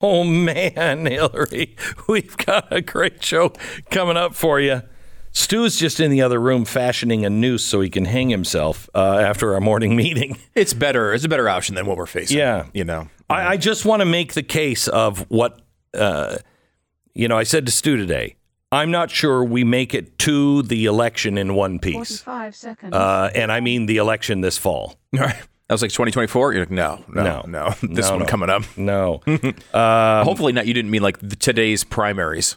Oh man, Hillary, we've got a great show coming up for you. Stu's just in the other room fashioning a noose so he can hang himself uh, after our morning meeting. It's better. It's a better option than what we're facing. Yeah. you know. I, I just want to make the case of what, uh, you know, I said to Stu today. I'm not sure we make it to the election in one piece. 45 seconds. Uh, and I mean the election this fall. All right. I was like 2024. You're like, no, no, No. no. This No, one no. coming up. No. Um, Hopefully not. You didn't mean like the, today's primaries.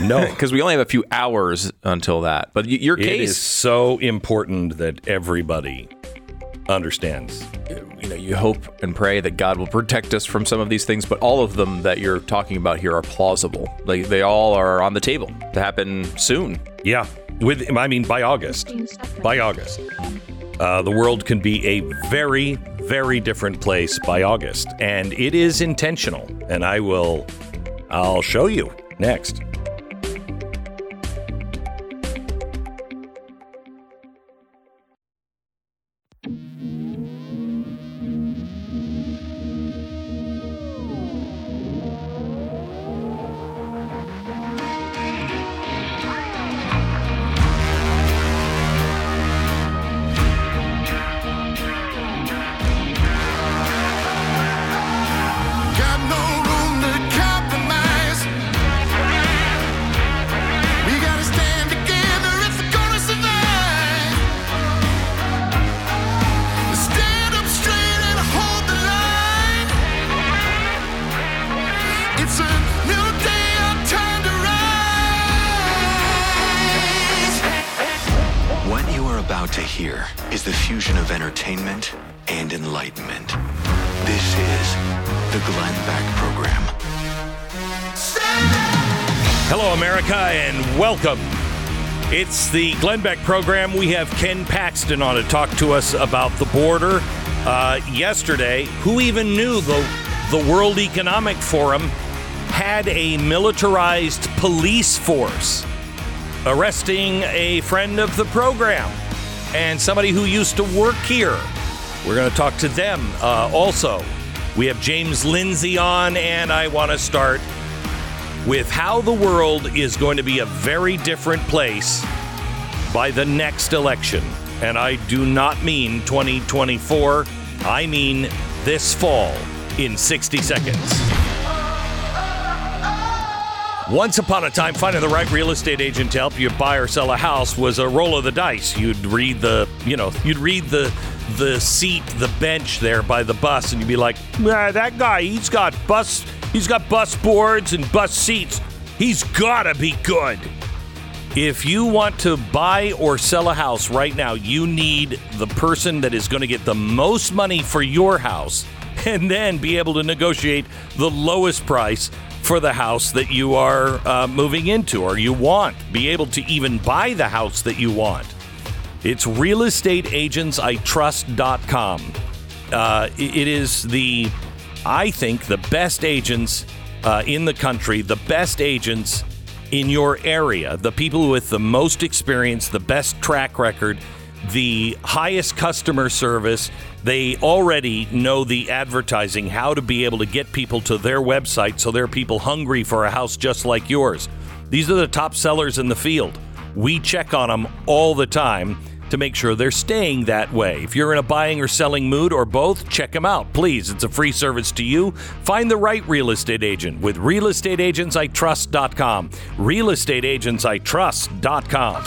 No. because we only have a few hours until that. But y- your case, is so important that everybody understands. you know, you hope and pray that God will protect us from some of these things, but all of them that you're talking about here are plausible. Like they all are on the table to happen soon. Yeah. With I mean by August. 15 seconds. By August. Uh, the world can be a very, very different place by August. And it is intentional. And I will I'll show you next. The Glenn Beck program. We have Ken Paxton on to talk to us about the border. Uh, yesterday, who even knew the, the World Economic Forum had a militarized police force arresting a friend of the program and somebody who used to work here. We're going to talk to them uh, also. We have James Lindsay on, and I want to start with how the world is going to be a very different place by the next election. And I do not mean 2024, I mean this fall in 60 seconds. Once upon a time, finding the right real estate agent to help you buy or sell a house was a roll of the dice. You'd read the, you know, you'd read the the seat, the bench there by the bus, and you'd be like, "Ah, that guy, he's got bus, he's got bus boards and bus seats. He's gotta be good. If you want to buy or sell a house right now, you need the person that is going to get the most money for your house and then be able to negotiate the lowest price for the house that you are uh, moving into or you want. Be able to even buy the house that you want. It's realestateagentsitrust.com. Uh, it it is the, I think, the best agents uh, in the country, the best agents in your area, the people with the most experience, the best track record, the highest customer service. They already know the advertising, how to be able to get people to their website so there are people hungry for a house just like yours. These are the top sellers in the field. We check on them all the time to make sure they're staying that way. If you're in a buying or selling mood or both, check them out. Please, it's a free service to you. Find the right real estate agent with realestateagentsitrust.com. Realestateagentsitrust.com.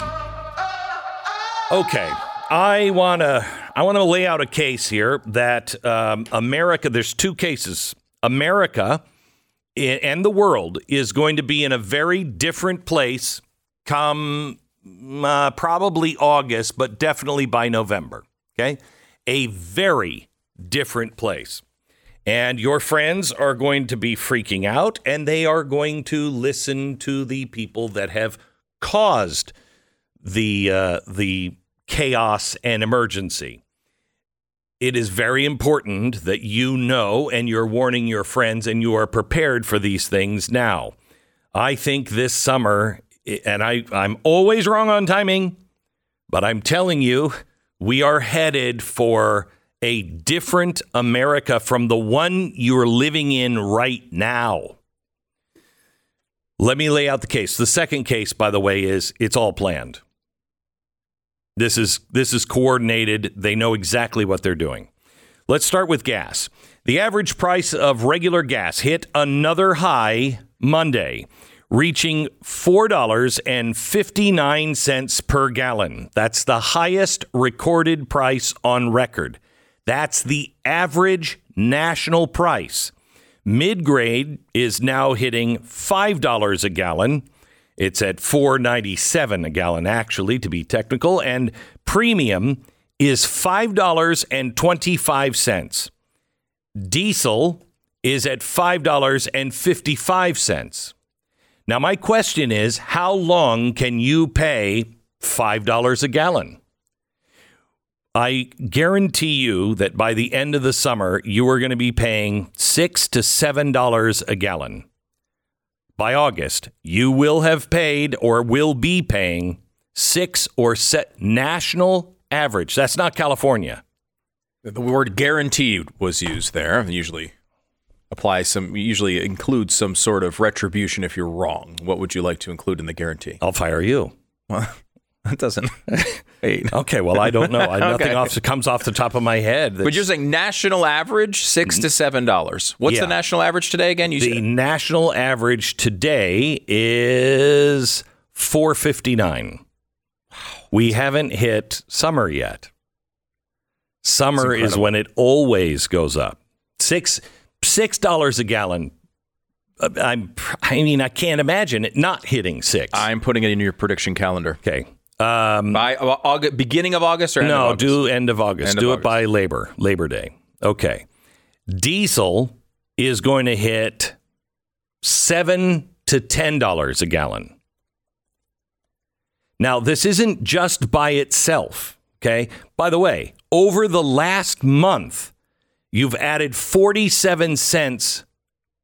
Okay, I want to I want to lay out a case here that um, America there's two cases. America and the world is going to be in a very different place come uh, probably August, but definitely by November. Okay. A very different place. And your friends are going to be freaking out and they are going to listen to the people that have caused the uh, the chaos and emergency. It is very important that you know and you're warning your friends and you are prepared for these things now. I think this summer, and I, I'm always wrong on timing, but I'm telling you, we are headed for a different America from the one you're living in right now. Let me lay out the case. The second case, by the way, is it's all planned. This is this is coordinated. They know exactly what they're doing. Let's start with gas. The average price of regular gas hit another high Monday, reaching $4.59 per gallon. That's the highest recorded price on record. That's the average national price. Mid grade is now hitting $5 a gallon. It's at 4.97 a gallon actually to be technical and premium is $5.25. Diesel is at $5.55. Now my question is how long can you pay $5 a gallon? I guarantee you that by the end of the summer, you are going to be paying six to seven dollars a gallon. By August, you will have paid or will be paying six or set national average. That's not California. The word guaranteed was used there. Usually applies some usually includes some sort of retribution if you're wrong. What would you like to include in the guarantee? I'll fire you. Well, that doesn't. Okay, well I don't know. I, Nothing Okay. off comes off the top of my head. But you're saying national average six to seven dollars. What's Yeah. the national average today again? You the said national average today is 459. We haven't hit summer yet. Summer is when it always goes up. Six six dollars a gallon. Uh, I'm. I mean, I can't imagine it not hitting six. I'm putting it in your prediction calendar. okay. Um, By August, beginning of August or end of no, August? do end of August. End of do it August. by Labor Labor Day. Okay. Diesel is going to hit seven to ten dollars a gallon. Now, this isn't just by itself. Okay. By the way, over the last month, you've added 47 cents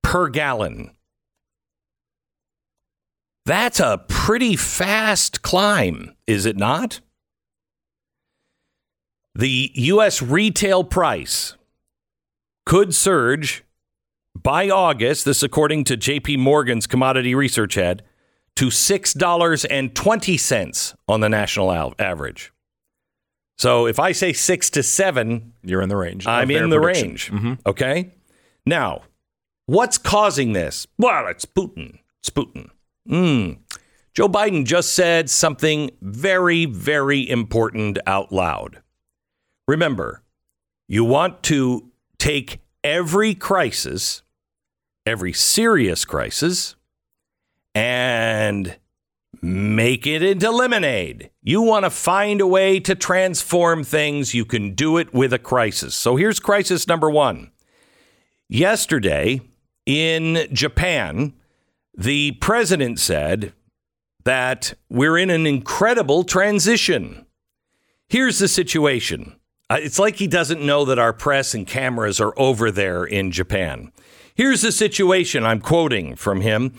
per gallon. That's a pretty fast climb, is it not? The U.S. retail price could surge by August, this according to JP Morgan's commodity research head, to $6.20 on the national average. So if I say six to seven, You're in the range. I'm in the prediction. range. Okay. Now, what's causing this? Well, it's Putin. It's Putin. Mm. Joe Biden just said something very, very important out loud. Remember, you want to take every crisis, every serious crisis, and make it into lemonade. You want to find a way to transform things. You can do it with a crisis. So here's crisis number one. Yesterday in Japan, the president said that we're in an incredible transition. Here's the situation. Uh, It's like he doesn't know that our press and cameras are over there in Japan. Here's the situation I'm quoting from him.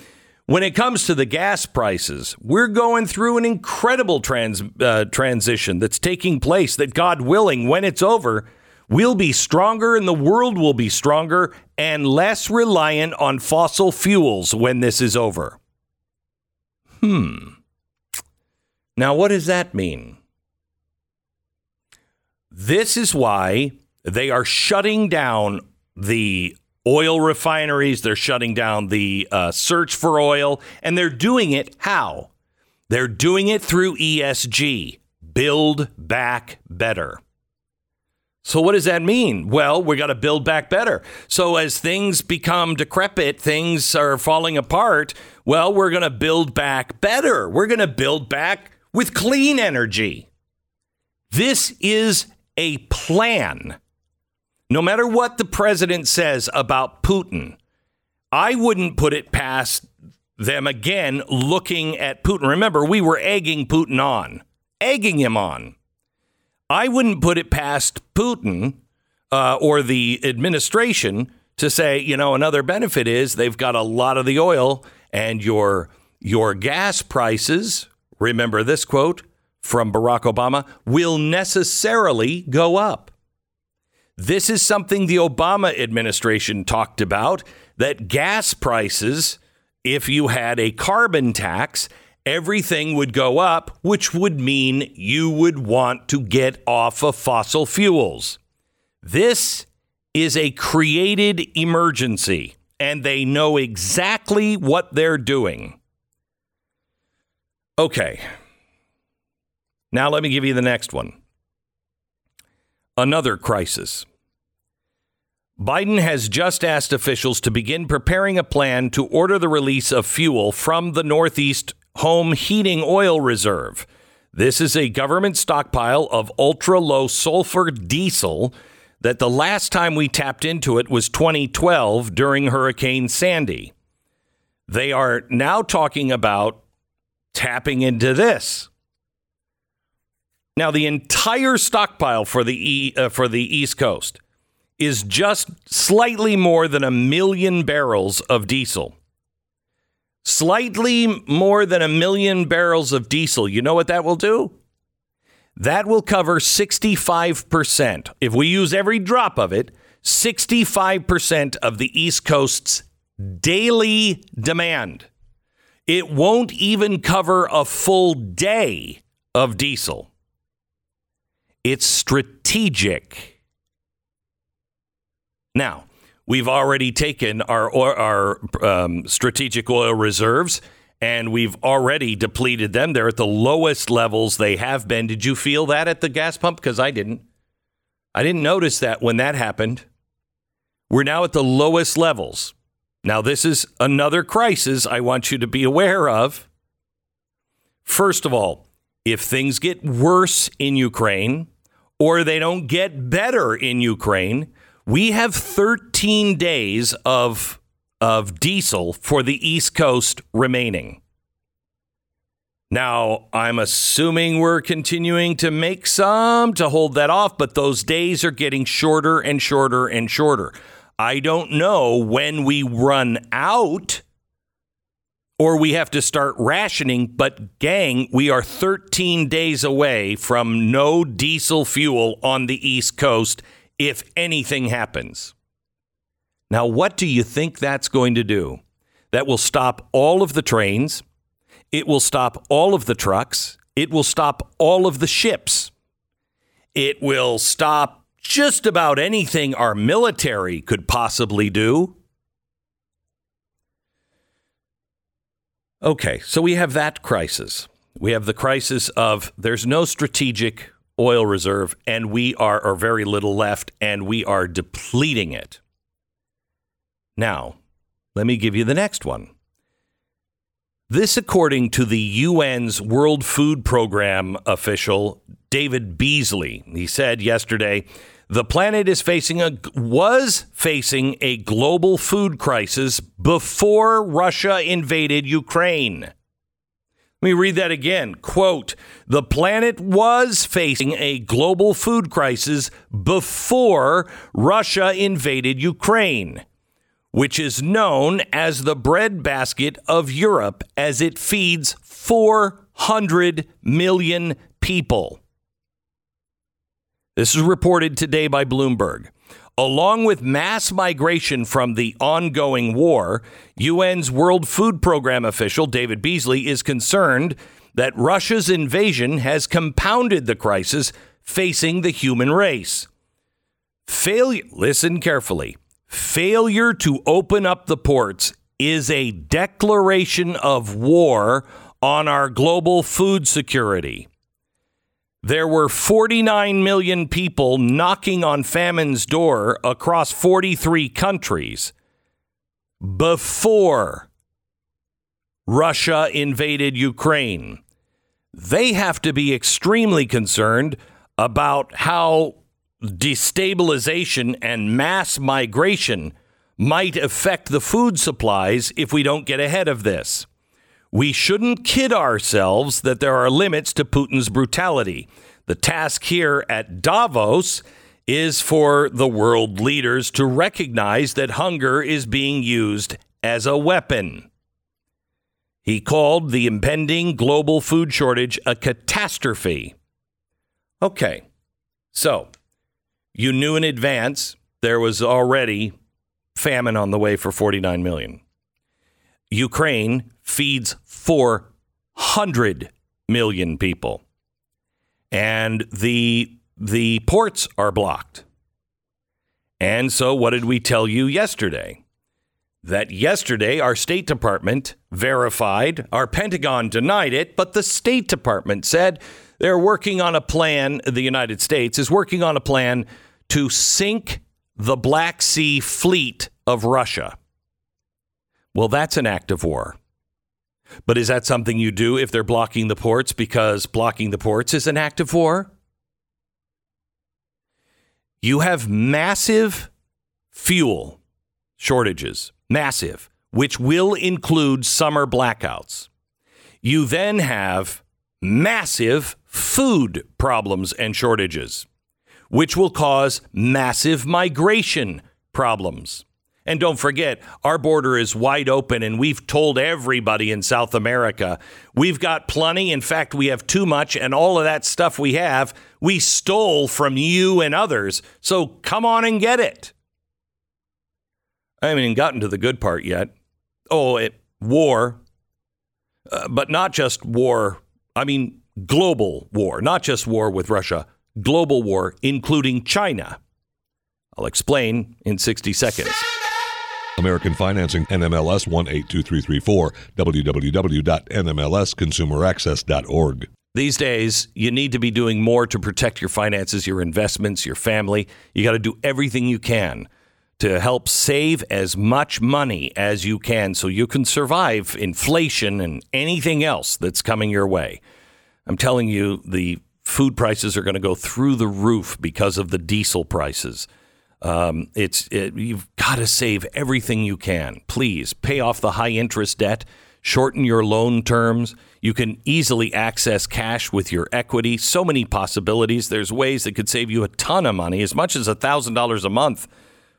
When it comes to the gas prices, we're going through an incredible trans, uh, transition that's taking place, that God willing, when it's over, we'll be stronger and the world will be stronger and less reliant on fossil fuels when this is over. Hmm. Now, what does that mean? This is why they are shutting down the oil refineries. They're shutting down the uh, search for oil. And they're doing it how? They're doing it through ESG Build Back Better. So, what does that mean? Well, we got to build back better. So, as things become decrepit, things are falling apart. Well, we're going to build back better. We're going to build back with clean energy. This is a plan. No matter what the president says about Putin, I wouldn't put it past them again looking at Putin. Remember, we were egging Putin on, egging him on. I wouldn't put it past Putin uh, or the administration to say, you know, another benefit is they've got a lot of the oil and your your gas prices. Remember this quote from Barack Obama will necessarily go up. This is something the Obama administration talked about that gas prices, if you had a carbon tax, everything would go up, which would mean you would want to get off of fossil fuels. This is a created emergency, and they know exactly what they're doing. Okay. Now let me give you the next one. Another crisis. Biden has just asked officials to begin preparing a plan to order the release of fuel from the Northeast Home Heating Oil Reserve. This is a government stockpile of ultra low sulfur diesel that the last time we tapped into it was 2012 during Hurricane Sandy. They are now talking about tapping into this. Now, the entire stockpile for the e, uh, for the East Coast is just slightly more than a million barrels of diesel. Slightly more than a million barrels of diesel. You know what that will do? That will cover 65%. If we use every drop of it, 65% of the East Coast's daily demand. It won't even cover a full day of diesel. It's strategic. Now, we've already taken our our um, strategic oil reserves and we've already depleted them. They're at the lowest levels they have been. Did you feel that at the gas pump? Because I didn't. I didn't notice that when that happened. We're now at the lowest levels. Now, this is another crisis I want you to be aware of. First of all, if things get worse in Ukraine or they don't get better in Ukraine, we have 13 days of of diesel for the East Coast remaining. Now, I'm assuming we're continuing to make some to hold that off, but those days are getting shorter and shorter and shorter. I don't know when we run out or we have to start rationing, but gang, we are 13 days away from no diesel fuel on the East Coast if anything happens. Now, what do you think that's going to do? That will stop all of the trains. It will stop all of the trucks. It will stop all of the ships. It will stop just about anything our military could possibly do. Okay, so we have that crisis. We have the crisis of there's no strategic oil reserve, and we are, or very little left, and we are depleting it. Now, let me give you the next one. This, according to the UN's World Food Program official, David Beasley. He said yesterday, the planet is facing a was facing a global food crisis before Russia invaded Ukraine. Let me read that again. Quote, the planet was facing a global food crisis before Russia invaded Ukraine which is known as the breadbasket of Europe as it feeds 400 million people. This is reported today by Bloomberg. Along with mass migration from the ongoing war, UN's World Food Program official David Beasley is concerned that Russia's invasion has compounded the crisis facing the human race. Failure, listen carefully. Failure to open up the ports is a declaration of war on our global food security. There were 49 million people knocking on famine's door across 43 countries before Russia invaded Ukraine. They have to be extremely concerned about how destabilization and mass migration might affect the food supplies if we don't get ahead of this. We shouldn't kid ourselves that there are limits to Putin's brutality. The task here at Davos is for the world leaders to recognize that hunger is being used as a weapon. He called the impending global food shortage a catastrophe. Okay, so You knew in advance there was already famine on the way for 49 million. Ukraine feeds 400 million people. And the the ports are blocked. And so what did we tell you yesterday? That yesterday our State Department verified, our Pentagon denied it, but the State Department said they're working on a plan, the United States is working on a plan to sink the Black Sea fleet of Russia. Well, that's an act of war. But is that something you do if they're blocking the ports because blocking the ports is an act of war? You have massive fuel shortages, massive, which will include summer blackouts. You then have massive food problems and shortages, which will cause massive migration problems. And don't forget, our border is wide open, and we've told everybody in South America we've got plenty. In fact, we have too much, and all of that stuff we have, we stole from you and others. So come on and get it. I haven't even gotten to the good part yet. Oh, it, war, uh, but not just war. I mean, global war, not just war with Russia, global war, including China. I'll explain in 60 seconds. American Financing, NMLS 182334, www.nmlsconsumeraccess.org. These days, you need to be doing more to protect your finances, your investments, your family. You got to do everything you can to help save as much money as you can so you can survive inflation and anything else that's coming your way. I'm telling you, the food prices are going to go through the roof because of the diesel prices. Um, it's it, you've got to save everything you can. Please pay off the high interest debt, shorten your loan terms. You can easily access cash with your equity. So many possibilities. There's ways that could save you a ton of money, as much as thousand dollars a month.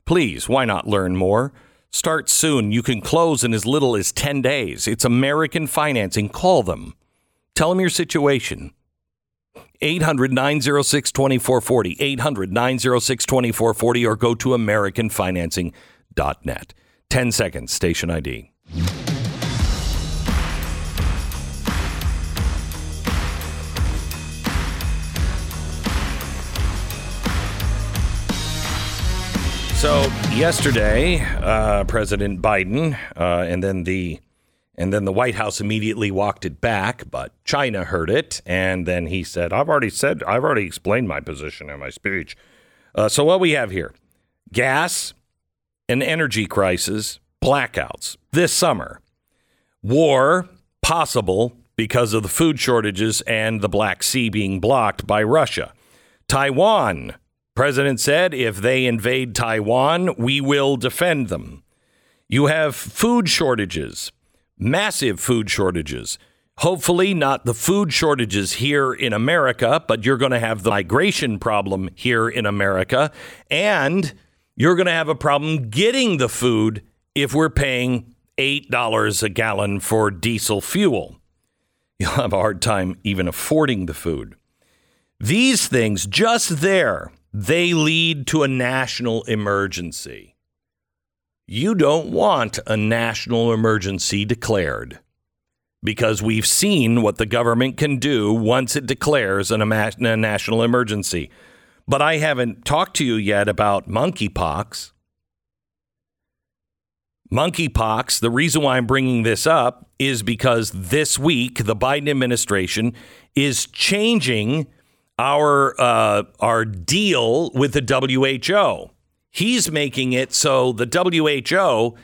Please, why not learn more? Start soon. You can close in as little as 10 days. It's American Financing. Call them. Tell them your situation. 800 906 2440. 800 906 2440 or go to AmericanFinancing.net. 10 seconds, station ID. So yesterday, uh, President Biden uh, and then the and then the White House immediately walked it back, but China heard it, and then he said, "I've already said, I've already explained my position in my speech." Uh, so what we have here: gas, an energy crisis, blackouts this summer, war possible because of the food shortages and the Black Sea being blocked by Russia. Taiwan, president said, if they invade Taiwan, we will defend them. You have food shortages massive food shortages. Hopefully, not the food shortages here in America, but you're going to have the migration problem here in America. And you're going to have a problem getting the food if we're paying $8 a gallon for diesel fuel. You'll have a hard time even affording the food. These things, just there, they lead to a national emergency you don't want a national emergency declared because we've seen what the government can do once it declares an, a national emergency. But I haven't talked to you yet about monkeypox. Monkeypox, the reason why I'm bringing this up is because this week the Biden administration is changing our uh, our deal with the WHO. He's making it so the WHO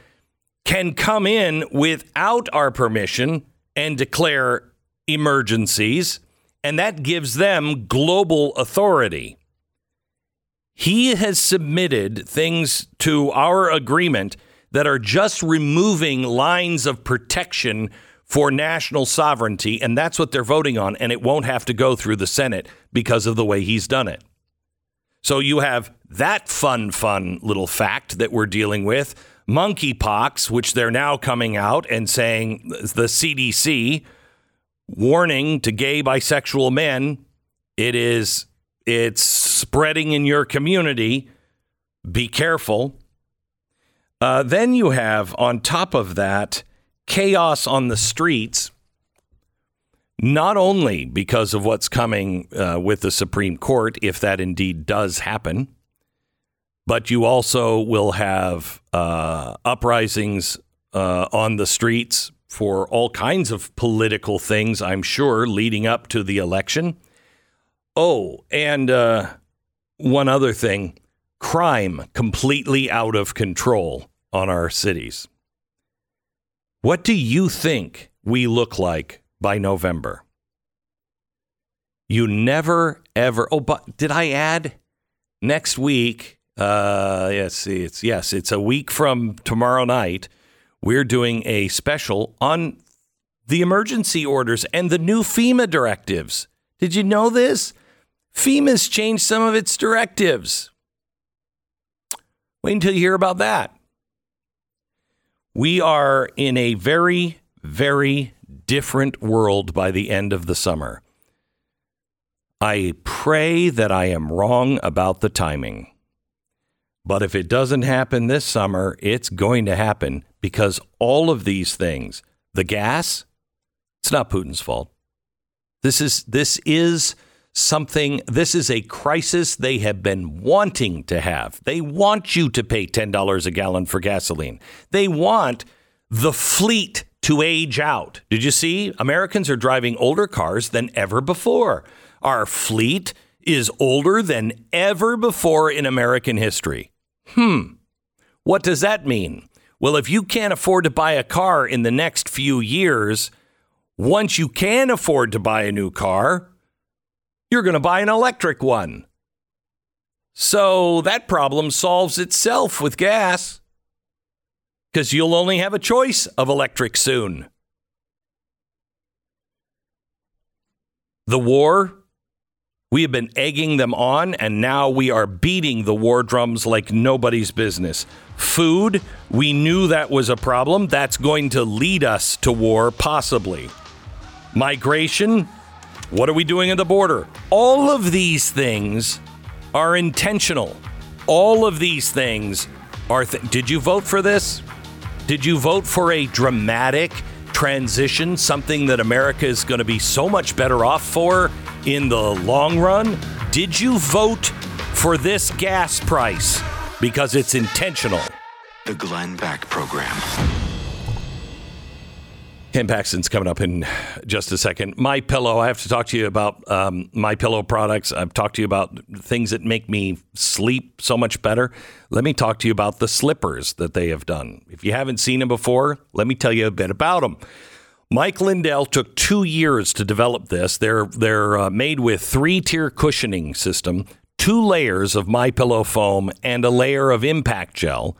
can come in without our permission and declare emergencies, and that gives them global authority. He has submitted things to our agreement that are just removing lines of protection for national sovereignty, and that's what they're voting on, and it won't have to go through the Senate because of the way he's done it. So you have that fun, fun little fact that we're dealing with monkeypox, which they're now coming out and saying the CDC warning to gay bisexual men it is It's spreading in your community. Be careful. Uh, then you have, on top of that, chaos on the streets, not only because of what's coming uh, with the Supreme Court, if that indeed does happen, but you also will have uh, uprisings uh, on the streets for all kinds of political things, I'm sure, leading up to the election. Oh, and uh, one other thing crime completely out of control on our cities. What do you think we look like by November? You never, ever. Oh, but did I add next week? Uh, see, it's yes, it's a week from tomorrow night. We're doing a special on the emergency orders and the new FEMA directives. Did you know this? FEMA's changed some of its directives. Wait until you hear about that. We are in a very, very different world by the end of the summer. I pray that I am wrong about the timing. But if it doesn't happen this summer, it's going to happen because all of these things, the gas, it's not Putin's fault. This is this is something this is a crisis they have been wanting to have. They want you to pay $10 a gallon for gasoline. They want the fleet to age out. Did you see? Americans are driving older cars than ever before. Our fleet is older than ever before in American history. Hmm. What does that mean? Well, if you can't afford to buy a car in the next few years, once you can afford to buy a new car, you're going to buy an electric one. So that problem solves itself with gas because you'll only have a choice of electric soon. The war, we have been egging them on, and now we are beating the war drums like nobody's business. Food, we knew that was a problem. That's going to lead us to war, possibly. Migration, what are we doing at the border? All of these things are intentional. All of these things are. Th- Did you vote for this? Did you vote for a dramatic transition, something that America is going to be so much better off for in the long run? Did you vote for this gas price because it's intentional? The Glenn Beck Program. Ken Paxton's coming up in just a second. My pillow. I have to talk to you about um, my pillow products. I've talked to you about things that make me sleep so much better. Let me talk to you about the slippers that they have done. If you haven't seen them before, let me tell you a bit about them. Mike Lindell took two years to develop this. They're they're uh, made with three tier cushioning system, two layers of my pillow foam, and a layer of impact gel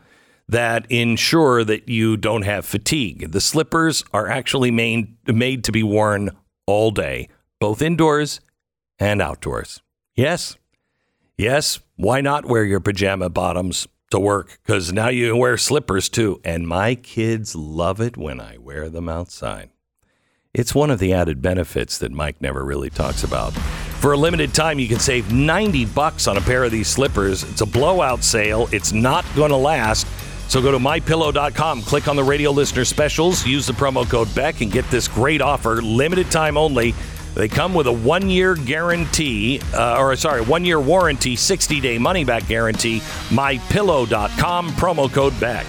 that ensure that you don't have fatigue. The slippers are actually made, made to be worn all day, both indoors and outdoors. Yes, yes, why not wear your pajama bottoms to work? Because now you wear slippers too. And my kids love it when I wear them outside. It's one of the added benefits that Mike never really talks about. For a limited time, you can save 90 bucks on a pair of these slippers. It's a blowout sale. It's not going to last. So go to mypillow.com, click on the radio listener specials, use the promo code Beck, and get this great offer, limited time only. They come with a one year guarantee, uh, or sorry, one year warranty, 60 day money back guarantee. Mypillow.com, promo code Beck.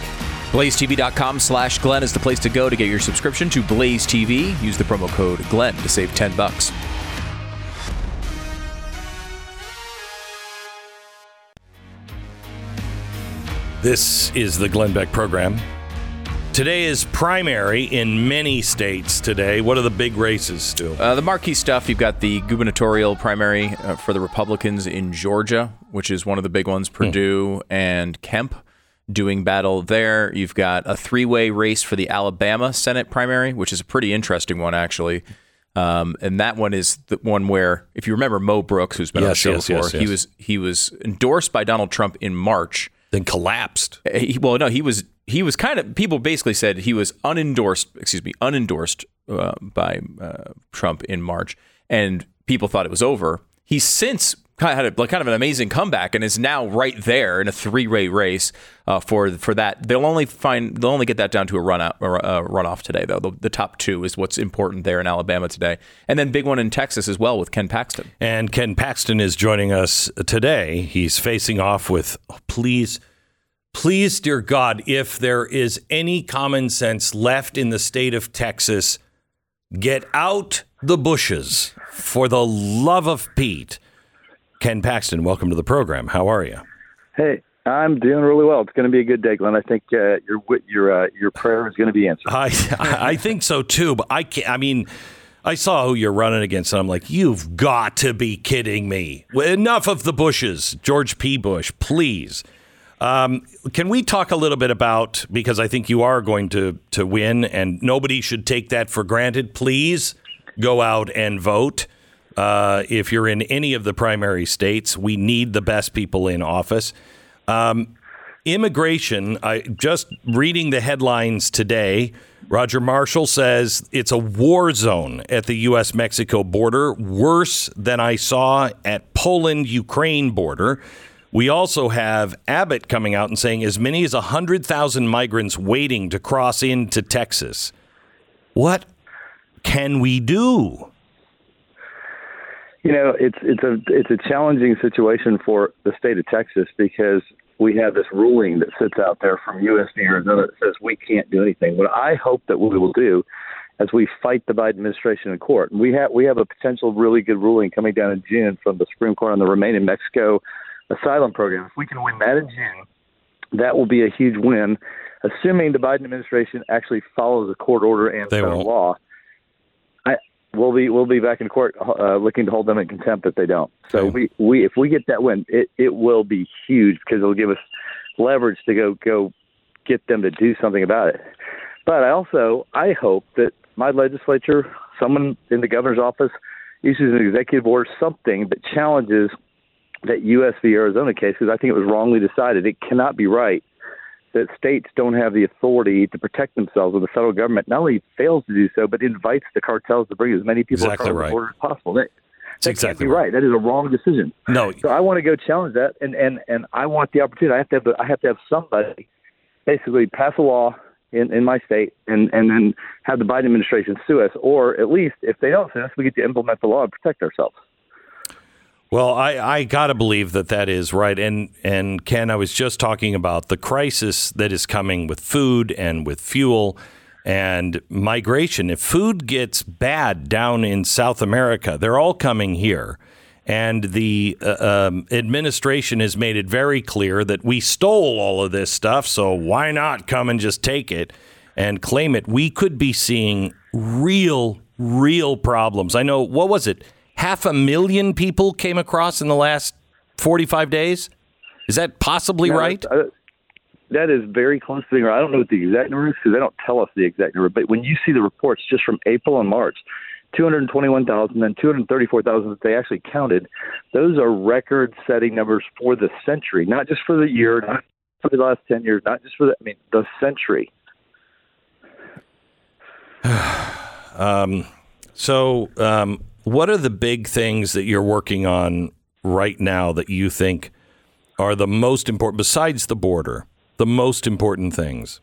BlazeTV.com slash Glenn is the place to go to get your subscription to Blaze TV. Use the promo code Glenn to save 10 bucks. This is the Glenn Beck program. Today is primary in many states today. What are the big races, Stu? Uh, the marquee stuff, you've got the gubernatorial primary uh, for the Republicans in Georgia, which is one of the big ones, Perdue and Kemp doing battle there. You've got a three way race for the Alabama Senate primary, which is a pretty interesting one, actually. Um, and that one is the one where, if you remember Mo Brooks, who's been on the show yes, before, yes, he was he was endorsed by Donald Trump in March. Then collapsed. Uh, He, well, no, he was he was kind of people basically said he was unendorsed. Excuse me, unendorsed uh, by uh, Trump in March, and people thought it was over. He's since kind of had a, like kind of an amazing comeback and is now right there in a three-way race uh, for for that. They'll only find they'll only get that down to a run out or a runoff today though. The, the, top two is what's important there in Alabama today, and then big one in Texas as well with Ken Paxton. And Ken Paxton is joining us today. He's facing off with oh, please. Please, dear God, if there is any common sense left in the state of Texas, get out the bushes for the love of Pete. Ken Paxton, welcome to the program. How are you? Hey, I'm doing really well. It's going to be a good day, Glenn. I think uh, your your uh, your prayer is going to be answered. I I think so too. But I can't. I mean, I saw who you're running against, and I'm like, you've got to be kidding me. Enough of the Bushes, George P. Bush, please. Um, can we talk a little bit about because I think you are going to to win, and nobody should take that for granted. Please go out and vote. Uh, if you're in any of the primary states, we need the best people in office. Um, immigration, I just reading the headlines today. Roger Marshall says it's a war zone at the U.S. Mexico border, worse than I saw at Poland Ukraine border. We also have Abbott coming out and saying as many as 100,000 migrants waiting to cross into Texas. What can we do? You know, it's it's a it's a challenging situation for the state of Texas because we have this ruling that sits out there from U.S. v. Arizona that says we can't do anything. What I hope that we will do as we fight the Biden administration in court, and we have we have a potential really good ruling coming down in June from the Supreme Court on the Remain in Mexico asylum program. If we can win that in June, that will be a huge win, assuming the Biden administration actually follows the court order and federal law we'll be we'll be back in court uh, looking to hold them in contempt if they don't. So okay. we, we if we get that win, it it will be huge because it'll give us leverage to go go get them to do something about it. But I also I hope that my legislature, someone in the governor's office, issues an executive order, something that challenges that U.S. v. Arizona case because I think it was wrongly decided. It cannot be right that states don't have the authority to protect themselves when the federal government not only fails to do so, but invites the cartels to bring as many people exactly across right. the border as possible. That, that exactly can't right. That is a wrong decision. No. So I want to go challenge that, and and and I want the opportunity. I have to have I have to have somebody basically pass a law in in my state, and and then have the Biden administration sue us, or at least if they don't sue us, we get to implement the law and protect ourselves. Well, I, I got to believe that that is right. And, and Ken, I was just talking about the crisis that is coming with food and with fuel and migration. If food gets bad down in South America, they're all coming here. And the uh, um, administration has made it very clear that we stole all of this stuff, so why not come and just take it and claim it? We could be seeing real, real problems. I know, what was it? Half a million people came across in the last 45 days? Is that possibly right? Uh, that is very close to being right. I don't know what the exact number is because they don't tell us the exact number. But when you see the reports just from April and March, 221,000 and 234,000 that they actually counted, those are record setting numbers for the century, not just for the year, not for the last 10 years, not just for the, I mean, the century. um, so, um, what are the big things that you're working on right now that you think are the most important, besides the border, the most important things?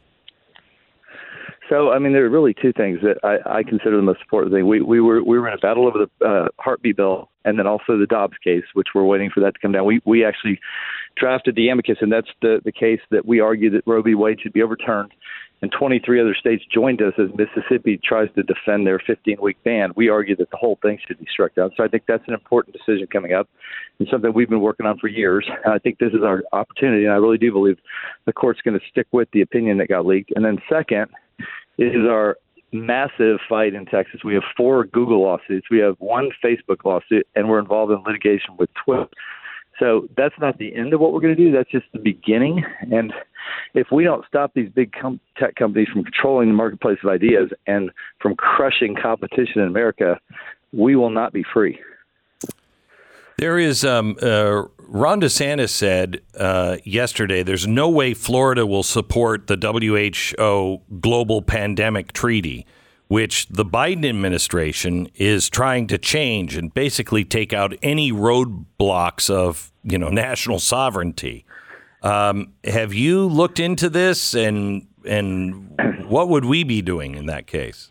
So, I mean, there are really two things that I, I consider the most important thing. We, we were we were in a battle over the uh, heartbeat bill, and then also the Dobbs case, which we're waiting for that to come down. We we actually drafted the amicus, and that's the the case that we argue that Roe v. Wade should be overturned and 23 other states joined us as Mississippi tries to defend their 15 week ban. We argue that the whole thing should be struck down. So I think that's an important decision coming up and something we've been working on for years. And I think this is our opportunity, and I really do believe the court's going to stick with the opinion that got leaked. And then, second, is our massive fight in Texas. We have four Google lawsuits, we have one Facebook lawsuit, and we're involved in litigation with Twitter. So that's not the end of what we're going to do. That's just the beginning. And if we don't stop these big com- tech companies from controlling the marketplace of ideas and from crushing competition in America, we will not be free. There is, um, uh, Ron DeSantis said uh, yesterday, there's no way Florida will support the WHO global pandemic treaty, which the Biden administration is trying to change and basically take out any roadblocks of you know national sovereignty. Um, have you looked into this, and and what would we be doing in that case?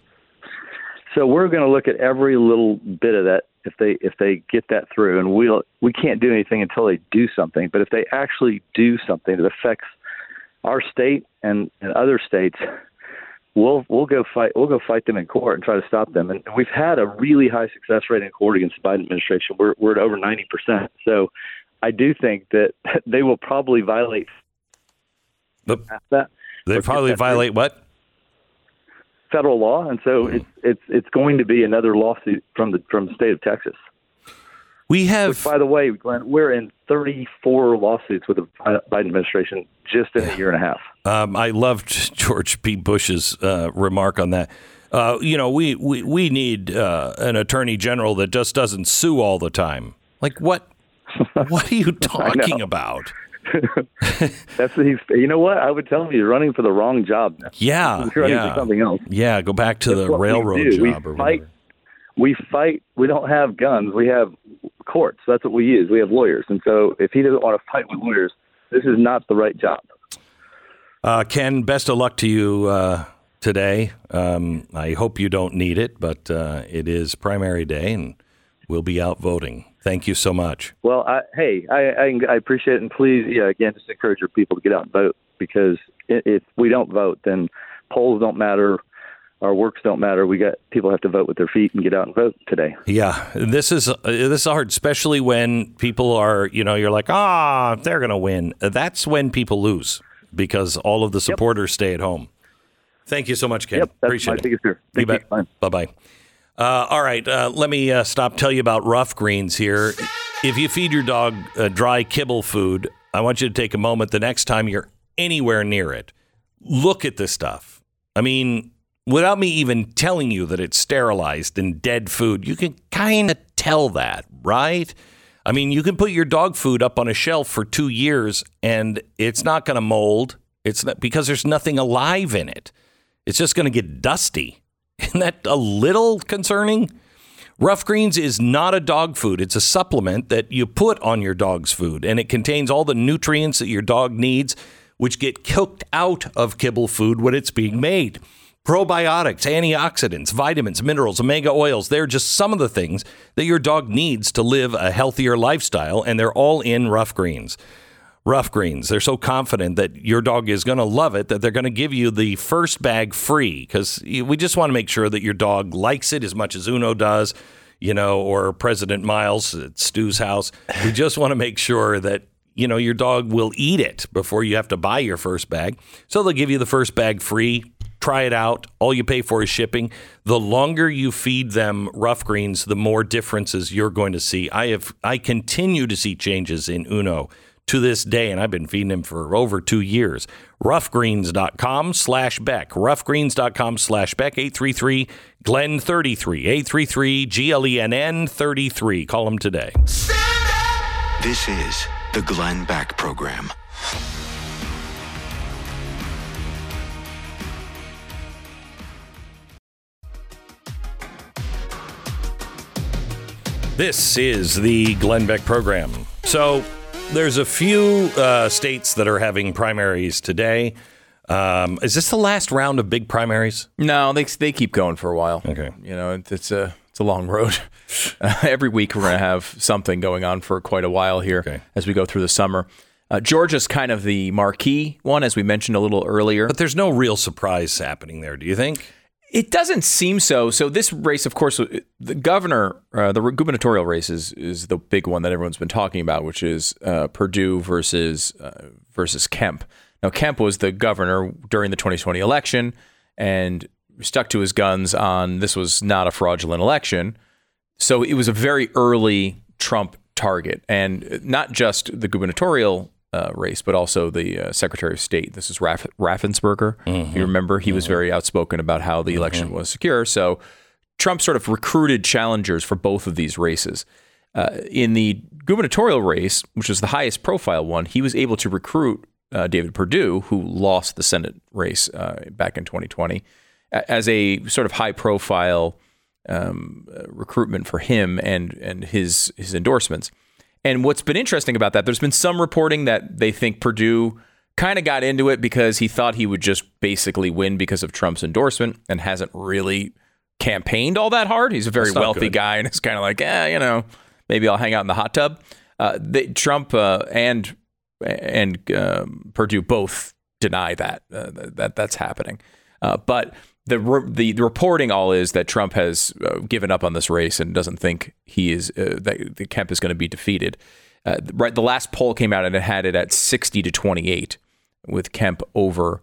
So we're going to look at every little bit of that if they if they get that through, and we'll we can't do anything until they do something. But if they actually do something that affects our state and, and other states, we'll we'll go fight we'll go fight them in court and try to stop them. And we've had a really high success rate in court against the Biden administration. We're we're at over ninety percent. So I do think that they will probably violate The, that they probably violate what? federal law, and so hmm. it's it's it's going to be another lawsuit from the from the state of Texas. We have Which, by the way, Glenn, we're in 34 lawsuits with the Biden administration just in a year and a half. Um, I loved George P. Bush's uh, remark on that. Uh, you know, we we, we need uh, an attorney general that just doesn't sue all the time. Like what? What are you talking about? That's he's. You know what? I would tell him he's running for the wrong job. Now. Yeah, yeah, something else. yeah. Go back to That's the we railroad. We job or fight- whatever. We fight. We don't have guns. We have courts. That's what we use. We have lawyers. And so, if he doesn't want to fight with lawyers, this is not the right job. Uh, Ken, best of luck to you uh, today. Um, I hope you don't need it, but uh, it is primary day, and we'll be out voting. Thank you so much. Well, I, hey, I, I, I appreciate it, and please, yeah, again, just encourage your people to get out and vote because if we don't vote, then polls don't matter, our works don't matter. We got people have to vote with their feet and get out and vote today. Yeah, this is uh, this is hard, especially when people are, you know, you're like, ah, they're going to win. That's when people lose because all of the supporters stay at home. Thank you so much, Ken. Yep, Appreciate my it. Thank you. bet. Bye. Bye bye. Uh, all right, uh, let me uh, stop tell you about rough greens here. If you feed your dog uh, dry kibble food, I want you to take a moment the next time you're anywhere near it. Look at this stuff. I mean, without me even telling you that it's sterilized and dead food, you can kind of tell that, right? I mean, you can put your dog food up on a shelf for two years and it's not going to mold. It's not because there's nothing alive in it. It's just going to get dusty. Isn't that a little concerning? Rough Greens is not a dog food. It's a supplement that you put on your dog's food, and it contains all the nutrients that your dog needs, which get cooked out of kibble food when it's being made. Probiotics, antioxidants, vitamins, minerals, omega oils, they're just some of the things that your dog needs to live a healthier lifestyle, and they're all in Rough Greens. Rough Greens. They're so confident that your dog is going to love it that they're going to give you the first bag free because we just want to make sure that your dog likes it as much as Uno does, you know, or President Miles at Stu's house. We just want to make sure that, you know, your dog will eat it before you have to buy your first bag. So they'll give you the first bag free. Try it out. All you pay for is shipping. The longer you feed them rough greens, the more differences you're going to see. I have I continue to see changes in Uno to this day, and I've been feeding him for over two years. Roughgreens.com slash Beck. Roughgreens.com slash Beck. 833 Glenn 33. 833 G L E N N 33. Call him today. This is the Glenn Beck Program. This is the Glenn Beck program. So there's a few uh, states that are having primaries today. Um, is this the last round of big primaries? No, they they keep going for a while. Okay. You know, it, it's a it's a long road. Uh, every week we're going to have something going on for quite a while here Okay. as we go through the summer. Uh, Georgia's kind of the marquee one, as we mentioned a little earlier. But there's no real surprise happening there, do you think? It doesn't seem so. So this race, of course, the governor, uh, the gubernatorial race is, is the big one that everyone's been talking about, which is uh, Perdue versus uh, versus Kemp. Now Kemp was the governor during the 2020 election and stuck to his guns on this was not a fraudulent election. So it was a very early Trump target, and not just the gubernatorial uh, race, but also the uh, Secretary of State. This is Raff- Raffensperger. You remember he was very outspoken about how the election was secure. So Trump sort of recruited challengers for both of these races. Uh, in the gubernatorial race, which was the highest profile one, he was able to recruit uh, David Perdue, who lost the Senate race uh, back in 2020. a- as a sort of high profile um, uh, recruitment for him and and his his endorsements. And what's been interesting about that, there's been some reporting that they think Perdue kind of got into it because he thought he would just basically win because of Trump's endorsement and hasn't really campaigned all that hard. He's a very wealthy good. guy and it's kind of like, eh, you know, maybe I'll hang out in the hot tub. Uh, they, Trump uh, and and um, Perdue both deny that uh, that that's happening. Uh, but the, re- the reporting all is that Trump has uh, given up on this race and doesn't think he is uh, that the Kemp is going to be defeated. Uh, right, the last poll came out and it had it at sixty to twenty eight, with Kemp over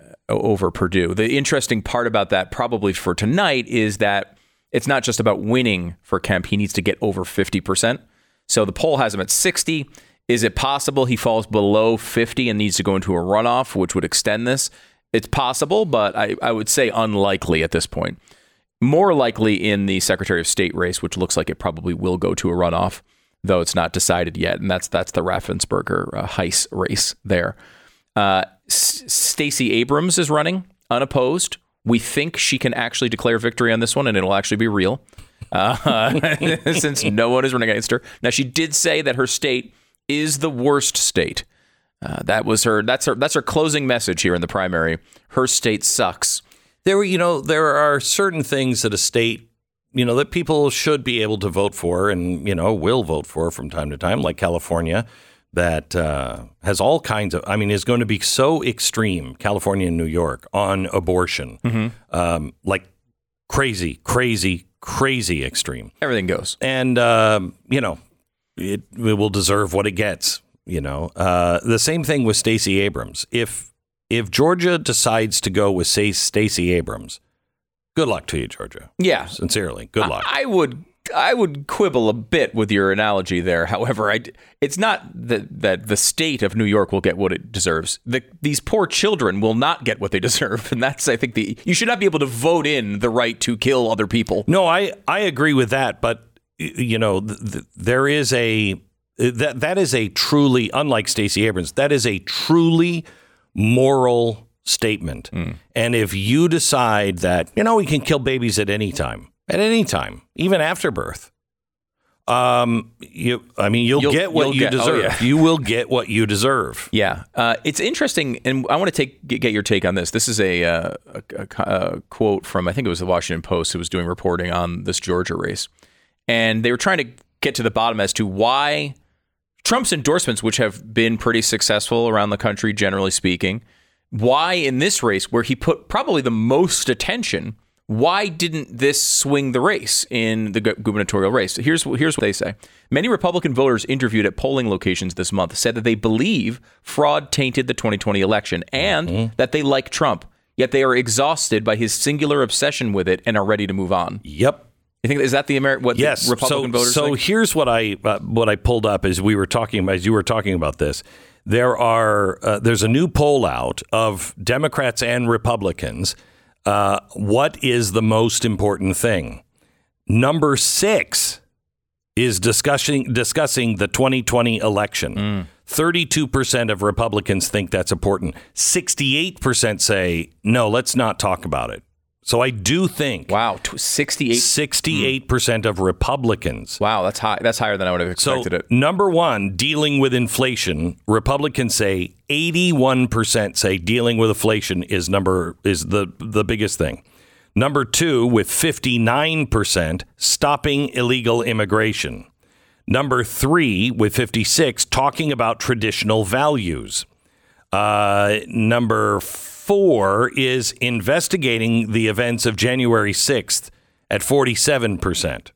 uh, over Perdue. The interesting part about that, probably for tonight, is that it's not just about winning for Kemp. He needs to get over fifty percent. So the poll has him at sixty. Is it possible he falls below 50 and needs to go into a runoff, which would extend this? It's possible, but I, I would say unlikely at this point. More likely in the Secretary of State race, which looks like it probably will go to a runoff, though it's not decided yet. And that's that's the Raffensperger uh, Hice race there. Uh, Stacey Abrams is running unopposed. We think she can actually declare victory on this one, and it'll actually be real, uh, since no one is running against her. Now, she did say that her state is the worst state. Uh, that was her. That's her. That's her closing message here in the primary. Her state sucks. There, were- you know, there are certain things that a state, you know, that people should be able to vote for, and you know, will vote for from time to time, like California, that uh, has all kinds of. I mean, is going to be so extreme, California and New York on abortion, um, like crazy, crazy, crazy extreme, Everything goes. and um, you know, it, it will deserve what it gets. You know, uh, the same thing with Stacey Abrams. If if Georgia decides to go with say Stacey Abrams, good luck to you, Georgia. Yeah, Sincerely, good luck. I would. I would quibble a bit with your analogy there. However, I, it's not that that the state of New York will get what it deserves. The, these poor children will not get what they deserve, and that's I think the you should not be able to vote in the right to kill other people. No, I I agree with that, but you know, th- th- there is a that that is a truly unlike Stacey Abrams. That is a truly moral statement. And if you decide that you know we can kill babies at any time, at any time, even after birth, um, you I mean you'll, You'll- get what you'll you get- oh, deserve. yeah. You will get what you deserve. Yeah, uh, it's interesting, and I want to take get, get your take on this. This is a, uh, a, a, a quote from I think it was the Washington Post who was doing reporting on this Georgia race, and they were trying to get to the bottom as to why Trump's endorsements, which have been pretty successful around the country, generally speaking, why in this race where he put probably the most attention, why didn't this swing the race in the gubernatorial race? Here's here's what they say. Many Republican voters interviewed at polling locations this month said that they believe fraud tainted the 2020 election and mm-hmm. that they like Trump, yet they are exhausted by his singular obsession with it and are ready to move on. Yep. You think is that the Ameri- what yes. the Republican so, voters so think? here's what I uh, what I pulled up as we were talking about as you were talking about this. There are uh, there's a new poll out of Democrats and Republicans. Uh, what is the most important thing? Number six is discussing discussing the 2020 election. Thirty-two percent of Republicans think that's important. Sixty-eight percent say no. Let's not talk about it. So I do think Wow, tw- 68 Sixty-eight percent of Republicans. Wow, that's high. That's higher than I would have So expected it. number one, dealing with inflation. Republicans say eighty-one percent say dealing with inflation is number is the the biggest thing. Number two, with fifty-nine percent, stopping illegal immigration. Number three, with fifty-six, talking about traditional values. Uh, number four is investigating the events of January 6th at 47%.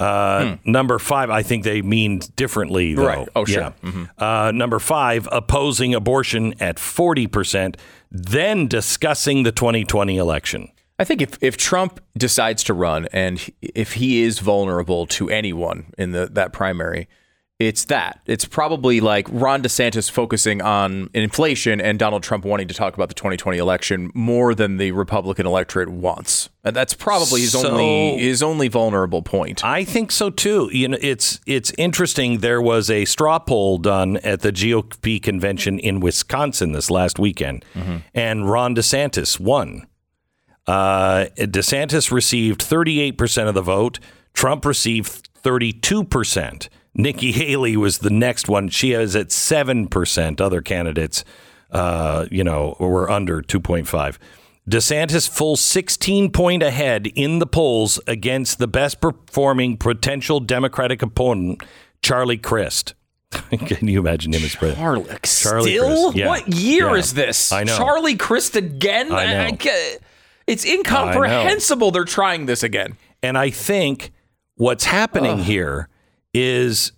Uh, Number five, I think they mean differently, though. Right. Oh, sure. Yeah. Uh, number five, opposing abortion at 40%, then discussing the 2020 election. I think if, if Trump decides to run and if he is vulnerable to anyone in the that primary, it's that. It's probably like Ron DeSantis focusing on inflation and Donald Trump wanting to talk about the 2020 election more than the Republican electorate wants. And that's probably his So- only his only vulnerable point. I think so too. You know, it's it's interesting. There was a straw poll done at the GOP convention in Wisconsin this last weekend, and Ron DeSantis won. Uh, DeSantis received 38% of the vote. Trump received 32%. Nikki Haley was the next one. She is at 7%. Other candidates, uh, you know, were under 2.5. DeSantis full 16 point ahead in the polls against the best performing potential Democratic opponent, Charlie Crist. Can you imagine him as president? Charlie, Charlie still? Crist, yeah. What year Yeah. is this? I know. Charlie Crist again? I know. it's incomprehensible they're trying this again. And I think what's happening here is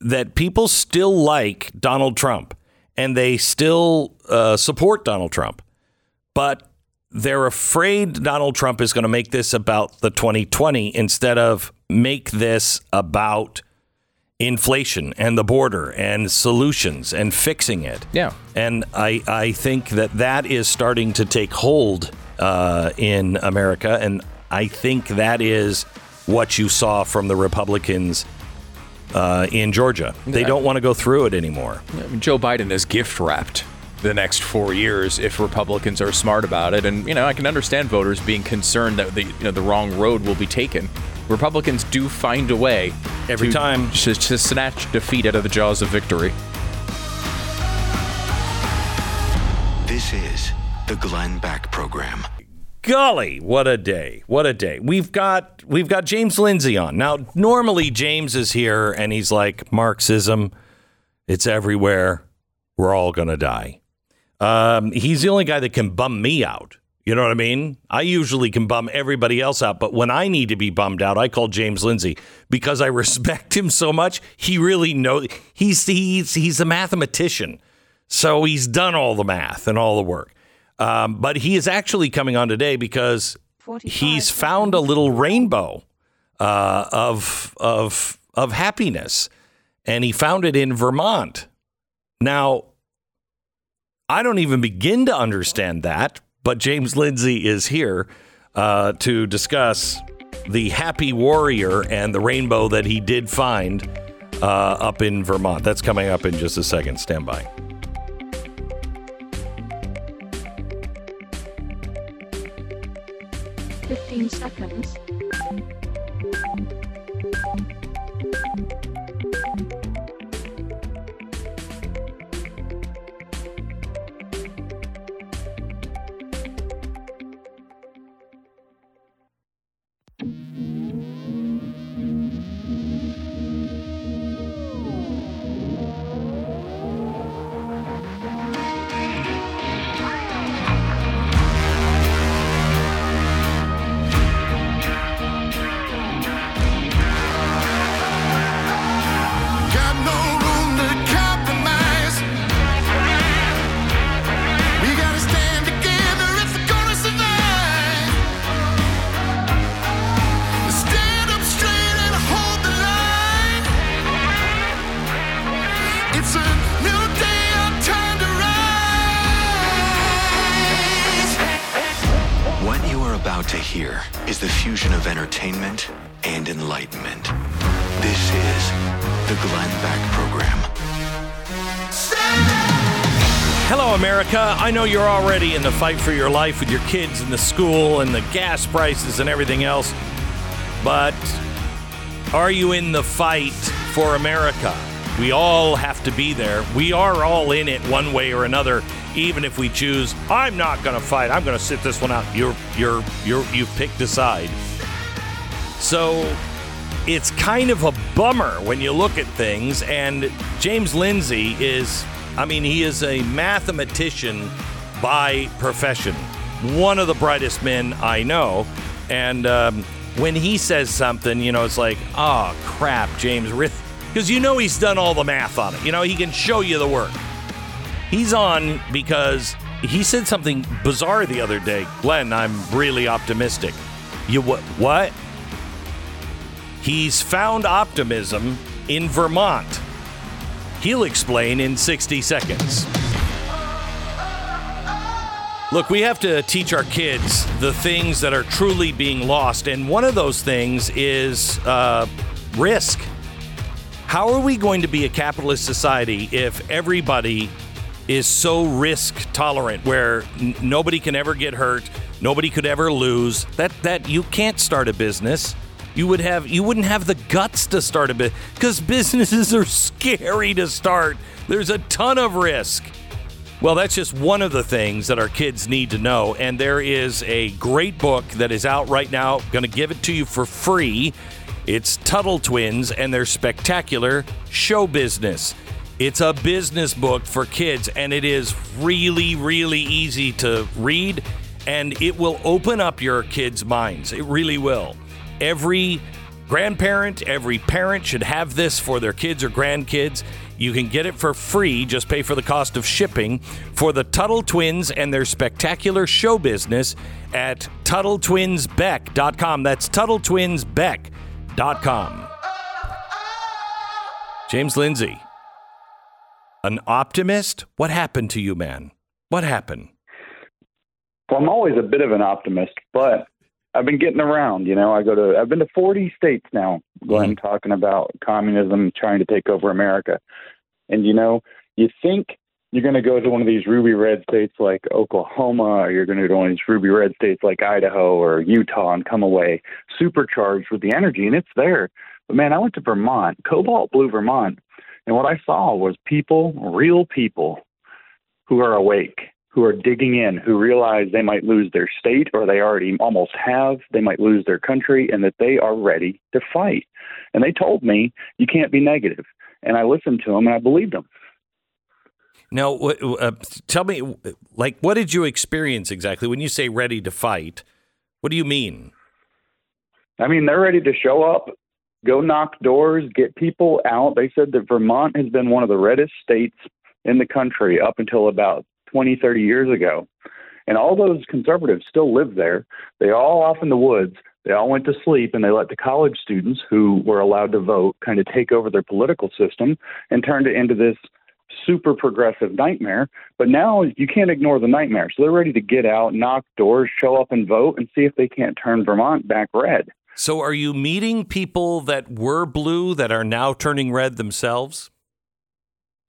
that people still like Donald Trump and they still uh, support Donald Trump, but they're afraid Donald Trump is going to make this about the 2020 instead of make this about inflation and the border and solutions and fixing it. Yeah. And I, I think that that is starting to take hold uh, in America. And I think that is what you saw from the Republicans uh, in Georgia. They don't want to go through it anymore. I mean, Joe Biden is gift wrapped the next four years if Republicans are smart about it. And you know, I can understand voters being concerned that the you know the wrong road will be taken. Republicans do find a way Every to, time. to, to snatch defeat out of the jaws of victory. This is the Glenn Beck Program. Golly, what a day. What a day. We've got we've got James Lindsay on. Now, normally James is here and he's like Marxism, it's everywhere. We're all going to die. Um, he's the only guy that can bum me out. You know what I mean? I usually can bum everybody else out, but when I need to be bummed out, I call James Lindsay because I respect him so much. He really knows. He's he's he's a mathematician, so he's done all the math and all the work. Um, but he is actually coming on today because he's found a little rainbow uh, of of of happiness, and he found it in Vermont. Now, I don't even begin to understand that, but James Lindsay is here uh, to discuss the happy warrior and the rainbow that he did find uh, up in Vermont. That's coming up in just a second. Stand by. Fifteen seconds. I know you're already in the fight for your life with your kids and the school and the gas prices and everything else. But are you in the fight for America? We all have to be there. We are all in it one way or another, even if we choose, I'm not going to fight. I'm going to sit this one out. You're, you're, you're, you've picked a side. So it's kind of a bummer when you look at things. And James Lindsay is, I mean, he is a mathematician by profession, one of the brightest men I know. And um, when he says something, you know, it's like, oh, crap, James, Rith. because you know he's done all the math on it. You know, he can show you the work. He's on because he said something bizarre the other day. Glenn, I'm really optimistic. You what? What? He's found optimism in Vermont. He'll explain in 60 seconds. Look, we have to teach our kids the things that are truly being lost, and one of those things is uh, risk. How are we going to be a capitalist society if everybody is so risk tolerant, where n- nobody can ever get hurt, Nobody could ever lose. That that you can't start a business. You would have you wouldn't have the guts to start a business because businesses are scary to start. There's a ton of risk. Well, that's just one of the things that our kids need to know. And there is a great book that is out right now. Going to give it to you for free. It's Tuttle Twins and their spectacular show business. It's a business book for kids, and it is really, really easy to read, and it will open up your kids' minds. It really will. Every grandparent, every parent should have this for their kids or grandkids. You can get it for free, just pay for the cost of shipping for the Tuttle Twins and their spectacular show business at TuttleTwinsBeck.com. That's TuttleTwinsBeck.com. James Lindsay, an optimist? What happened to you, man? What happened? Well, I'm always a bit of an optimist, but I've been getting around. You know, I go to I've been to 40 states now. Glenn mm-hmm. talking about communism trying to take over America, and you know, you think you're going to go to one of these ruby red states like Oklahoma, or you're going to go to one of these ruby red states like Idaho or Utah and come away supercharged with the energy, and it's there. But man, I went to Vermont, cobalt blue Vermont, and what I saw was people, real people, who are awake, who are digging in, who realize they might lose their state or they already almost have, they might lose their country, and that they are ready to fight. And they told me, you can't be negative. And I listened to them and I believed them. Now, uh, tell me, like, what did you experience exactly when you say ready to fight? What do you mean? I mean, they're ready to show up, go knock doors, get people out. They said that Vermont has been one of the reddest states in the country up until about 20, 30 years ago. And all those conservatives still live there. They all off in the woods. They all went to sleep and they let the college students who were allowed to vote kind of take over their political system and turned it into this super progressive nightmare. But now you can't ignore the nightmare. So they're ready to get out, knock doors, show up and vote and see if they can't turn Vermont back red. So, are you meeting people that were blue that are now turning red themselves?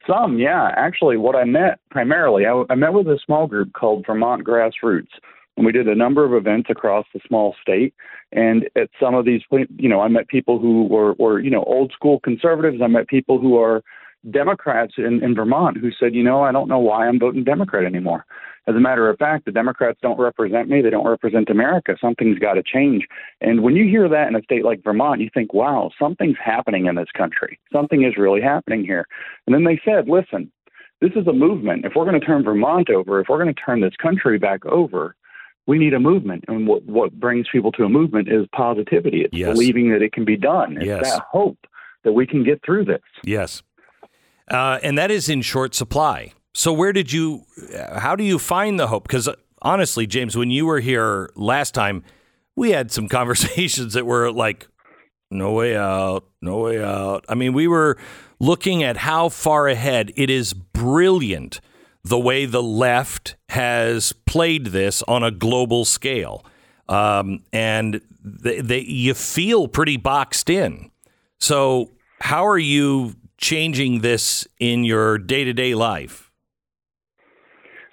Some, yeah. Actually, what I met primarily, I, I met with a small group called Vermont Grassroots, and we did a number of events across the small state. And at some of these, you know, I met people who were, were you know, old school conservatives. I met people who are Democrats in, in Vermont who said, you know, I don't know why I'm voting Democrat anymore. As a matter of fact, the Democrats don't represent me. They don't represent America. Something's got to change. And when you hear that in a state like Vermont, you think, wow, something's happening in this country. Something is really happening here. And then they said, listen, this is a movement. If we're going to turn Vermont over, if we're going to turn this country back over, we need a movement. And what, what brings people to a movement is positivity. It's Yes. believing that it can be done. It's Yes. that hope that we can get through this. Yes. Uh, and that is in short supply. So, where did you, uh, how do you find the hope? Because honestly, James, when you were here last time, we had some conversations that were like, no way out, no way out. I mean, we were looking at how far ahead. It is brilliant the way the left has played this on a global scale. Um, and they, they, you feel pretty boxed in. So, how are you changing this in your day to day life?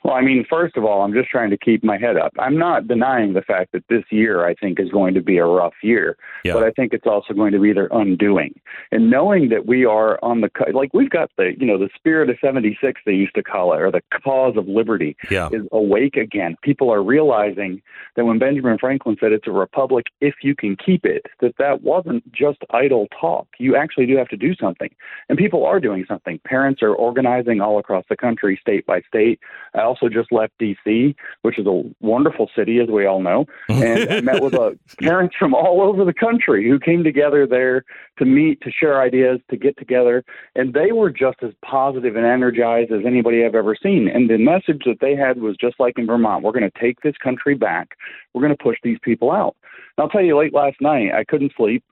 Well, I mean, first of all, I'm just trying to keep my head up. I'm not denying the fact that this year I think is going to be a rough year, Yeah. but I think it's also going to be their undoing. And knowing that we are on the like we've got the you know the spirit of '76 they used to call it, or the cause of liberty Yeah. is awake again. People are realizing that when Benjamin Franklin said it's a republic if you can keep it, that that wasn't just idle talk. You actually do have to do something, and people are doing something. Parents are organizing all across the country, state by state. I also just left D.C., which is a wonderful city, as we all know, and I met with uh, parents from all over the country who came together there to meet, to share ideas, to get together, and they were just as positive and energized as anybody I've ever seen. And the message that they had was just like in Vermont: we're going to take this country back. We're going to push these people out. And I'll tell you, late last night, I couldn't sleep.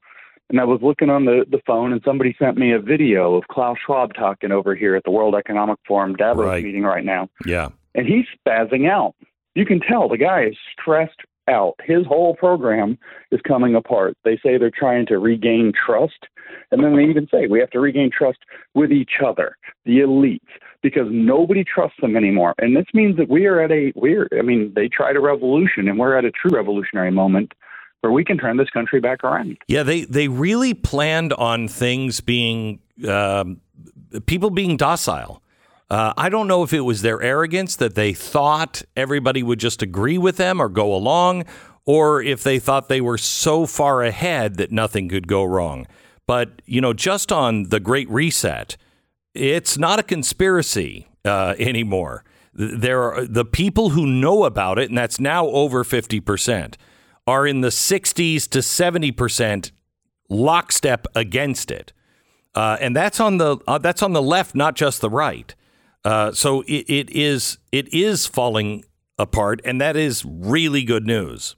And I was looking on the, the phone, and somebody sent me a video of Klaus Schwab talking over here at the World Economic Forum Davos Right. meeting right now Yeah. And he's spazzing out. You can tell the guy is stressed, out. His whole program is coming apart. They say they're trying to regain trust. And then they even say we have to regain trust with each other, the elites, because nobody trusts them anymore. And this means that we are at a we're I mean, they tried a revolution and we're at a true revolutionary moment where we can turn this country back around. Yeah, they they really planned on things being um, people being docile. Uh, I don't know if it was their arrogance that they thought everybody would just agree with them or go along, or if they thought they were so far ahead that nothing could go wrong. But you know, just on the Great Reset, it's not a conspiracy uh, anymore. There are the people who know about it, and that's now over fifty percent, are in the sixties to seventy percent lockstep against it, uh, and that's on the uh, that's on the left, not just the right. Uh, so it, it is it is falling apart, and that is really good news.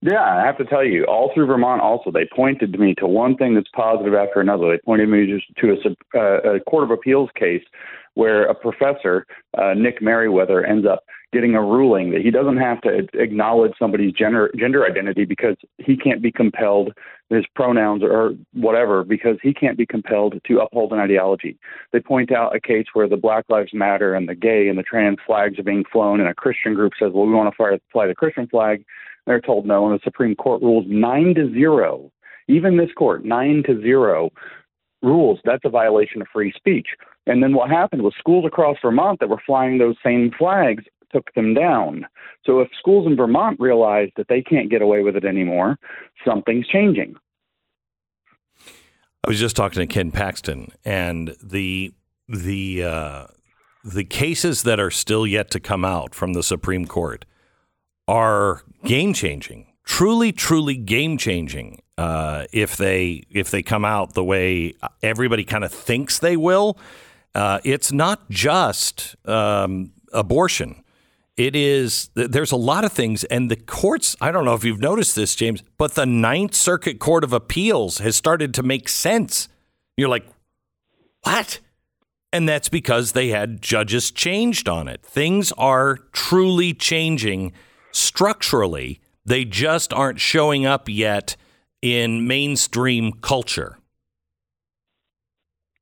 Yeah, I have to tell you, all through Vermont, also they pointed to me to one thing that's positive after another. They pointed me just to a, uh, a court of appeals case where a professor, uh, Nick Meriwether, ends up getting a ruling that he doesn't have to acknowledge somebody's gender gender identity because he can't be compelled his pronouns or whatever because he can't be compelled to uphold an ideology. They point out a case where the Black Lives Matter and the gay and the trans flags are being flown, and a Christian group says, "Well, we want to fly, fly the Christian flag." They're told no, and the Supreme Court rules nine to zero. Even this court, nine to zero, rules that's a violation of free speech. And then what happened was schools across Vermont that were flying those same flags took them down. So if schools in Vermont realize that they can't get away with it anymore, something's changing. I was just talking to Ken Paxton, and the the uh, the cases that are still yet to come out from the Supreme Court are game changing, truly, truly game changing. Uh, if they if they come out the way everybody kind of thinks they will, uh, it's not just um, abortion. It is there's a lot of things, and the courts. I don't know if you've noticed this, James, but the Ninth Circuit Court of Appeals has started to make sense. You're like, what? And that's because they had judges changed on it. Things are truly changing structurally. They just aren't showing up yet in mainstream culture.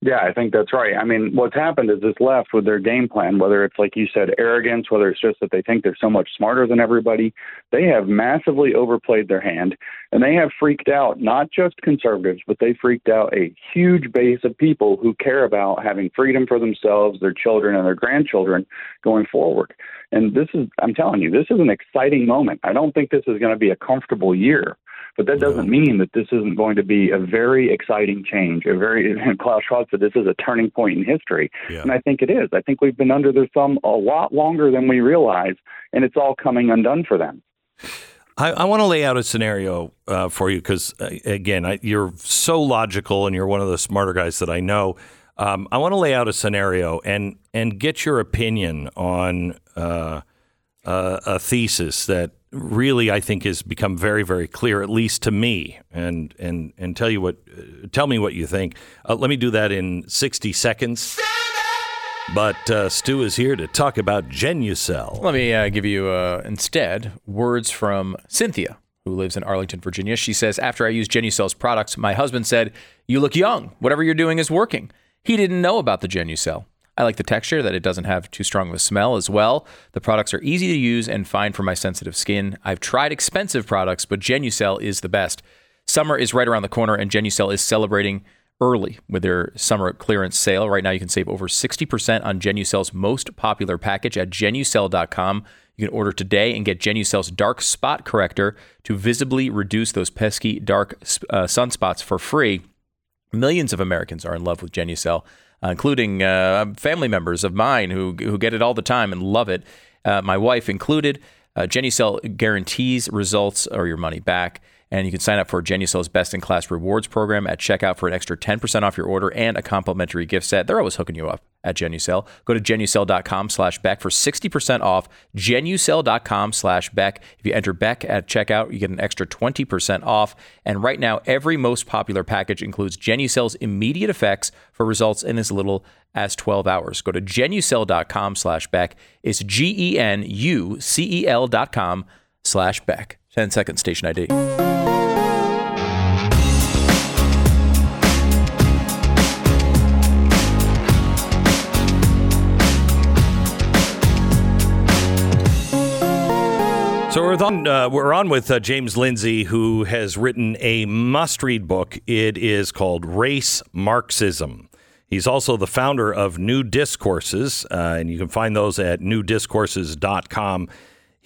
Yeah, I think that's right. I mean, what's happened is this left with their game plan, whether it's like you said, arrogance, whether it's just that they think they're so much smarter than everybody, they have massively overplayed their hand and they have freaked out not just conservatives, but they freaked out a huge base of people who care about having freedom for themselves, their children, and their grandchildren going forward. And this is, I'm telling you, this is an exciting moment. I don't think this is going to be a comfortable year. But that doesn't mean that this isn't going to be a very exciting change. A very Klaus Schwab said this is a turning point in history, Yeah. and I think it is. I think we've been under their thumb a lot longer than we realize, and it's all coming undone for them. I, I want to lay out a scenario uh, for you because, uh, again, I, you're so logical and you're one of the smarter guys that I know. Um, I want to lay out a scenario and and get your opinion on uh, uh, a thesis that really I think has become very very clear, at least to me. And and and tell you what, uh, tell me what you think. Uh, let me do that in 60 seconds. But uh, Stu is here to talk about Genucell. Let me uh, give you instead words from Cynthia, who lives in Arlington, Virginia. She says, After I used Genucell's products, my husband said, You look young. Whatever you're doing is working. He didn't know about the Genucell. I like the texture, that it doesn't have too strong of a smell as well. The products are easy to use and fine for my sensitive skin. I've tried expensive products, but Genucell is the best. Summer is right around the corner, and Genucell is celebrating early with their summer clearance sale. Right now, you can save over 60% on Genucell's most popular package at genucell.com. You can order today and get Genucell's dark spot corrector to visibly reduce those pesky dark uh, sunspots for free. Millions of Americans are in love with Genucell, uh, including uh, family members of mine who who get it all the time and love it. Uh, my wife included. Uh, Genucell guarantees results or your money back. And you can sign up for Genucell's best in class rewards program at checkout for an extra 10% off your order and a complimentary gift set. They're always hooking you up at Genucell. Go to genucell.com slash Beck for 60% off. Genucell.com slash Beck. If you enter Beck at checkout, you get an extra 20% off. And right now, every most popular package includes Genucell's immediate effects for results in as little as 12 hours. Go to genucell.com slash Beck. It's G E N U C E L dot com slash Beck. 10 second station ID. So we're on, uh, we're on with uh, James Lindsay, who has written a must read book. It is called Race Marxism. He's also the founder of New Discourses, uh, and you can find those at newdiscourses.com.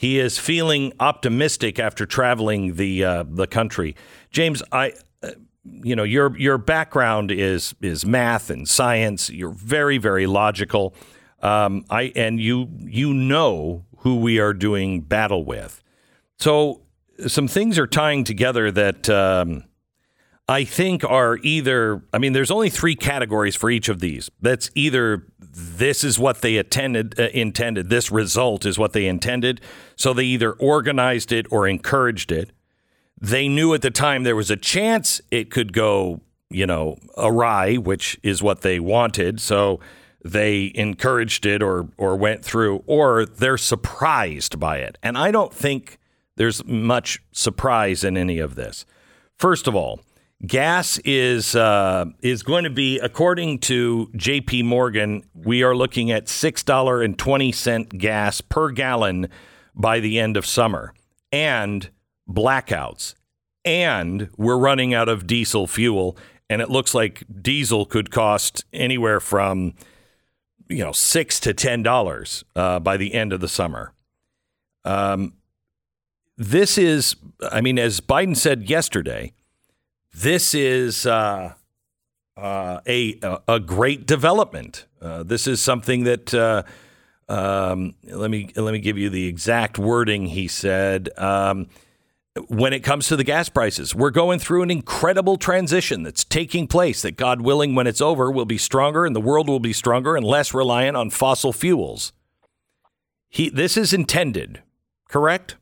He is feeling optimistic after traveling the uh, the country. James, I, uh, you know, your your background is is math and science. You're very very logical. Um, I and you you know who we are doing battle with. So some things are tying together that um, I think are either. I mean, there's only three categories for each of these. That's either this is what they attended uh, intended. This result is what they intended. So they either organized it or encouraged it. They knew at the time there was a chance it could go, you know, awry, which is what they wanted. So they encouraged it or or went through or they're surprised by it. And I don't think there's much surprise in any of this. First of all, gas is uh, is going to be according to J.P. Morgan, we are looking at six dollar and twenty cent gas per gallon by the end of summer, and blackouts, and we're running out of diesel fuel, and it looks like diesel could cost anywhere from you know six to ten dollars uh, by the end of the summer. Um, this is, I mean, as Biden said yesterday, this is uh, uh, a a great development. Uh, this is something that uh, um, let me let me give you the exact wording. He said. Um, when it comes to the gas prices, we're going through an incredible transition that's taking place. That God willing, when it's over, will be stronger and the world will be stronger and less reliant on fossil fuels. He, this is intended, correct?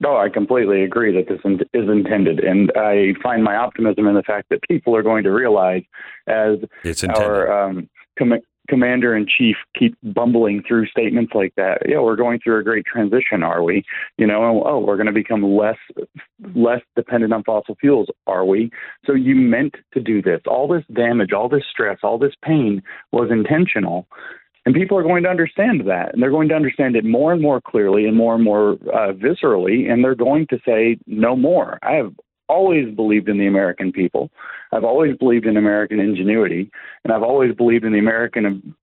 No, I completely agree that this is intended, and I find my optimism in the fact that people are going to realize as It's intended. our um, com- commander in chief keep bumbling through statements like that. Yeah, we're going through a great transition, are we? You know, oh, we're going to become less less dependent on fossil fuels, are we? So you meant to do this. All this damage, all this stress, all this pain was intentional. And people are going to understand that, and they're going to understand it more and more clearly and more and more uh, viscerally, and they're going to say no more. I have always believed in the American people. I've always believed in American ingenuity, and I've always believed in the American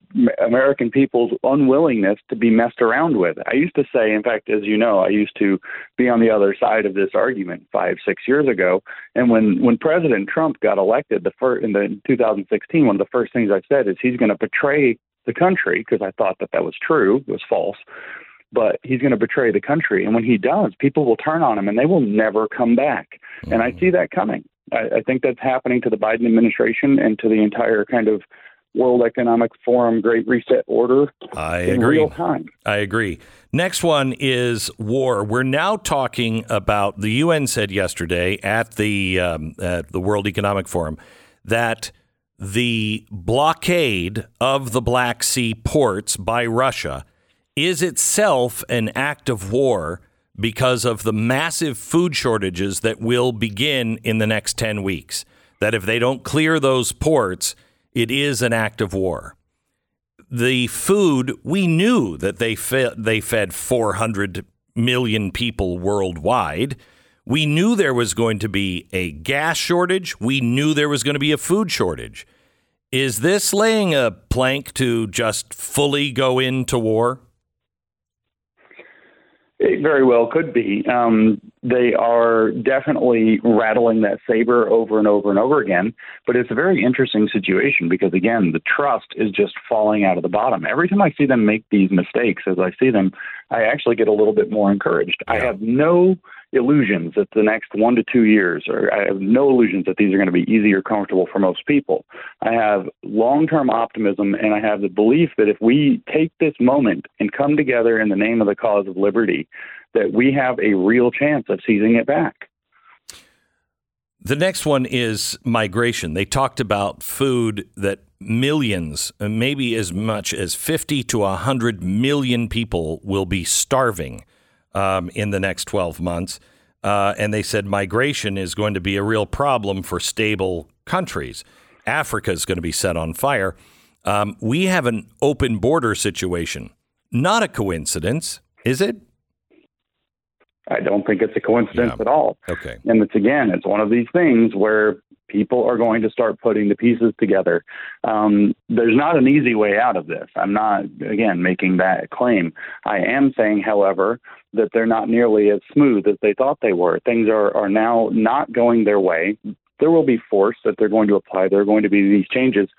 American people's unwillingness to be messed around with. I used to say, in fact, as you know, I used to be on the other side of this argument five, six years ago. And when when President Trump got elected, the first in the 2016, one of the first things I said is he's going to betray the country because I thought that that was true. It was false. But he's going to betray the country. And when he does, people will turn on him and they will never come back. And I see that coming. I, I think that's happening to the Biden administration and to the entire kind of World Economic Forum Great Reset order I in agree. real time. I agree. Next one is war. We're now talking about the UN said yesterday at the um, at the World Economic Forum that the blockade of the Black Sea ports by Russia is itself an act of war because of the massive food shortages that will begin in the next 10 weeks. That if they don't clear those ports, it is an act of war the food we knew that they fed they fed 400 million people worldwide we knew there was going to be a gas shortage we knew there was going to be a food shortage is this laying a plank to just fully go into war It very well could be. Um, they are definitely rattling that saber over and over and over again. But it's a very interesting situation because, again, the trust is just falling out of the bottom. Every time I see them make these mistakes, as I see them, I actually get a little bit more encouraged. I have no illusions that the next one to two years, or I have no illusions that these are going to be easy or comfortable for most people. I have long term optimism, and I have the belief that if we take this moment and come together in the name of the cause of liberty, that we have a real chance of seizing it back. The next one is migration. They talked about food that millions, uh, maybe as much as 50 to 100 million people will be starving um, in the next 12 months. Uh, and they said migration is going to be a real problem for stable countries. Africa is going to be set on fire. Um, we have an open border situation. Not a coincidence, is it? I don't think it's a coincidence Yeah. at all. Okay. And it's again, it's one of these things where people are going to start putting the pieces together. Um, there's not an easy way out of this. I'm not, again, making that claim. I am saying, however, that they're not nearly as smooth as they thought they were. Things are, are now not going their way. There will be force that they're going to apply. There are going to be these changes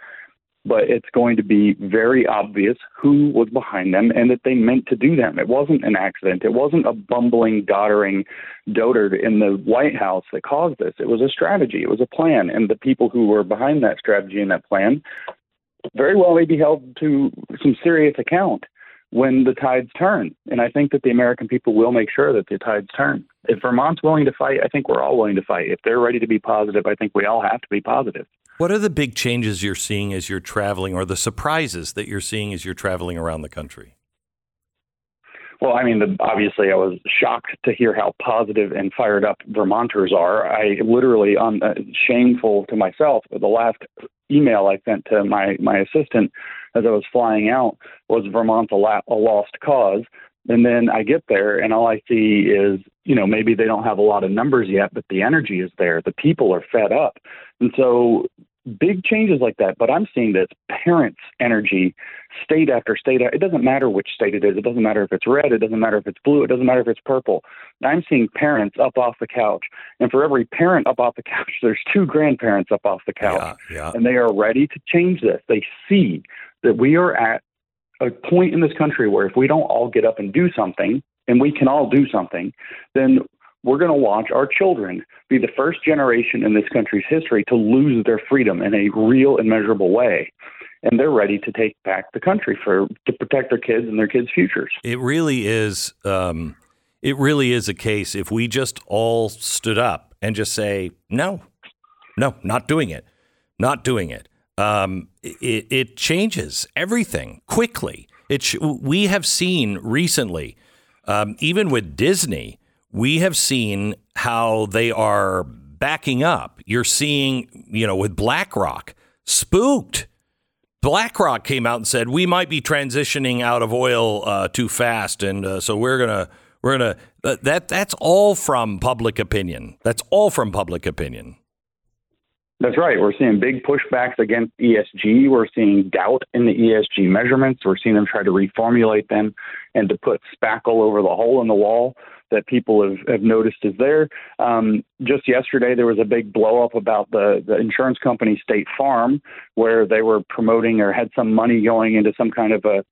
but it's going to be very obvious who was behind them and that they meant to do them. It wasn't an accident. It wasn't a bumbling, doddering dotard in the White House that caused this. It was a strategy. It was a plan. And the people who were behind that strategy and that plan very well may be held to some serious account when the tides turn. And I think that the American people will make sure that the tides turn. If Vermont's willing to fight, I think we're all willing to fight. If they're ready to be positive, I think we all have to be positive. What are the big changes you're seeing as you're traveling, or the surprises that you're seeing as you're traveling around the country? Well, I mean, the, obviously, I was shocked to hear how positive and fired up Vermonters are. I literally, on uh, shameful to myself, the last email I sent to my my assistant as I was flying out was Vermont's a, la- a lost cause. And then I get there, and all I see is, you know, maybe they don't have a lot of numbers yet, but the energy is there. The people are fed up, and so big changes like that. But I'm seeing this parents' energy, state after state. It doesn't matter which state it is. It doesn't matter if it's red. It doesn't matter if it's blue. It doesn't matter if it's purple. I'm seeing parents up off the couch, and for every parent up off the couch, there's two grandparents up off the couch, Yeah, yeah. and they are ready to change this. They see that we are at a point in this country where if we don't all get up and do something, and we can all do something, then we're going to watch our children be the first generation in this country's history to lose their freedom in a real and measurable way. And they're ready to take back the country for to protect their kids and their kids' futures. It really is. Um, it really is a case. If we just all stood up and just say, "No, no, not doing it, not doing it," um, it, it changes everything quickly. It sh- we have seen recently, um, even with Disney, we have seen how they are backing up. You're seeing, you know, with BlackRock, spooked. BlackRock came out and said we might be transitioning out of oil uh, too fast, and uh, so we're gonna we're gonna uh, that that's all from public opinion. That's all from public opinion. That's right. We're seeing big pushbacks against ESG. We're seeing doubt in the ESG measurements. We're seeing them try to reformulate them and to put spackle over the hole in the wall that people have, have noticed is there. Um, just yesterday, there was a big blow up about the, the insurance company State Farm, where they were promoting or had some money going into some kind of a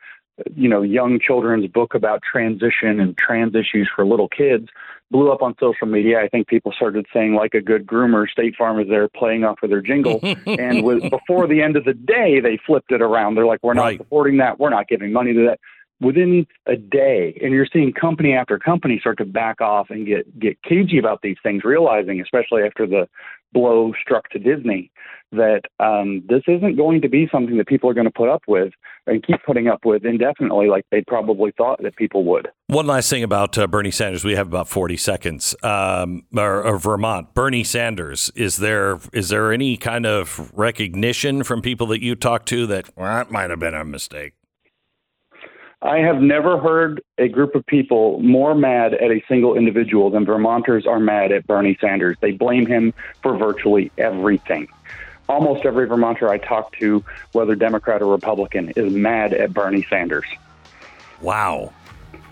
you know young children's book about transition and trans issues for little kids blew up on social media. I think people started saying like a good groomer state farm is there playing off of their jingle. And with, before the end of the day they flipped it around. They're like we're not Right. supporting that. We're not giving money to that. Within a day and you're seeing company after company start to back off and get get cagey about these things realizing especially after the blow struck to disney that um, this isn't going to be something that people are going to put up with and keep putting up with indefinitely like they probably thought that people would One last thing about uh, Bernie Sanders. We have about forty seconds. Um, or, or Vermont, Bernie Sanders. Is there is there any kind of recognition from people that you talk to that well, that might have been a mistake? I have never heard a group of people more mad at a single individual than Vermonters are mad at Bernie Sanders. They blame him for virtually everything. Almost every Vermonter I talk to, whether Democrat or Republican, is mad at Bernie Sanders. Wow.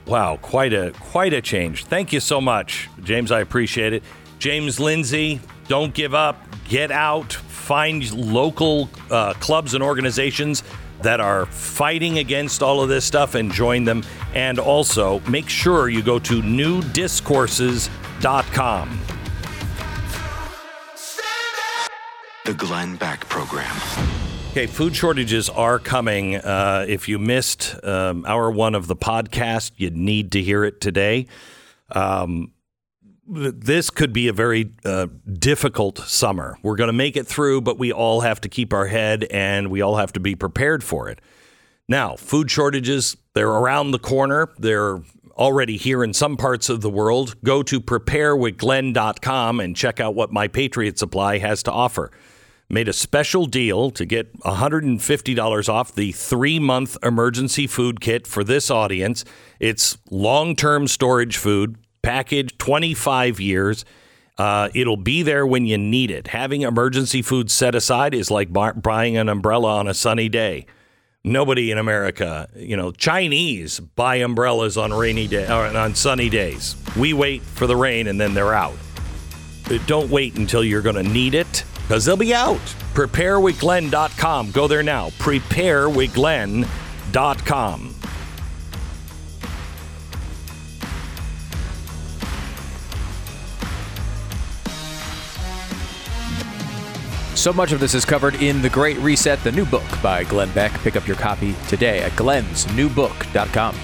Wow, quite a quite a change. Thank you so much, James. I appreciate it. James Lindsay, don't give up. Get out. Find local uh, clubs and organizations that are fighting against all of this stuff and join them. And also make sure you go to newdiscourses.com. The Glenn Beck Program. Okay, food shortages are coming. Uh, if you missed um, hour one of the podcast, you need to hear it today. Um, this could be a very uh, difficult summer. We're going to make it through, but we all have to keep our head and we all have to be prepared for it. Now, food shortages, they're around the corner. They're already here in some parts of the world, go to preparewithglenn.com and check out what My Patriot Supply has to offer. Made a special deal to get $150 off the three month emergency food kit for this audience. It's long term storage food, packaged 25 years. Uh, it'll be there when you need it. Having emergency food set aside is like bu- buying an umbrella on a sunny day. Nobody in America, you know, Chinese buy umbrellas on rainy day or on sunny days. We wait for the rain and then they're out. But don't wait until you're going to need it because they'll be out. Preparewithglenn.com. Go there now. Preparewithglenn.com. So much of this is covered in The Great Reset, the new book by Glenn Beck. Pick up your copy today at glensnewbook.com.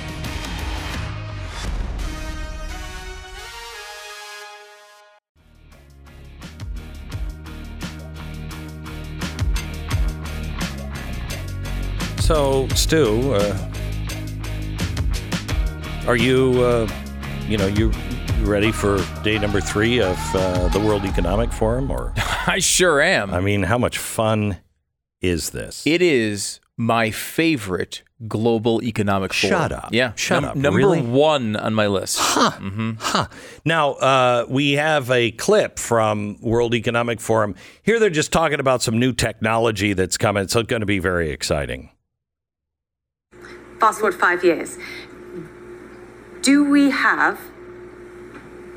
So, Stu, uh, are you, uh, you know, you you ready for day number three of uh, the World Economic Forum? Or, I sure am. I mean, how much fun is this? It is my favorite global economic forum. Shut up. Yeah. Shut Num- up. Number Really? one on my list. Huh. Now, uh, we have a clip from World Economic Forum. Here they're just talking about some new technology that's coming. So it's going to be very exciting. fast forward five years, do we have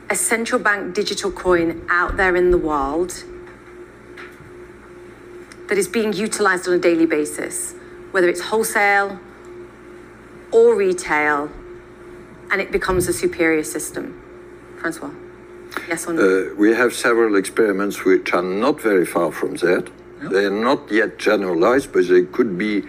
a central bank digital coin out there in the world that is being utilized on a daily basis, whether it's wholesale or retail, and it becomes a superior system? Francois, yes or no? Uh, we have several experiments which are not very far from that. They're not yet generalized, but they could be,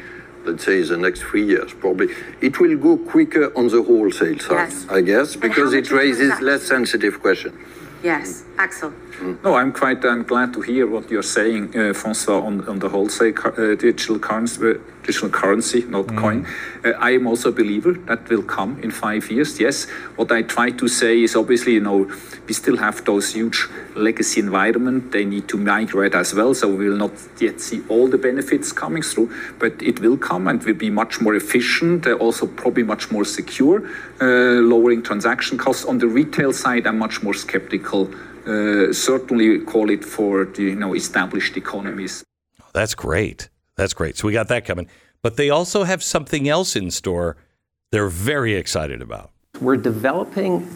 let's say, the next three years, probably. It will go quicker on the wholesale side, Yes. I guess, because it raises less sensitive questions. yes, Axel. No, I'm quite um, glad to hear what you're saying, uh, François, on, on the wholesale uh, digital currency, digital currency, not coin. Uh, I am also a believer that will come in five years. Yes, what I try to say is obviously, you know, we still have those huge legacy environment. They need to migrate as well, so we will not yet see all the benefits coming through, but it will come and will be much more efficient, uh, also probably much more secure, uh, lowering transaction costs. On the retail side, I'm much more skeptical uh, certainly call it for the you know established economies. That's great. That's great. So we got that coming. But they also have something else in store they're very excited about. We're developing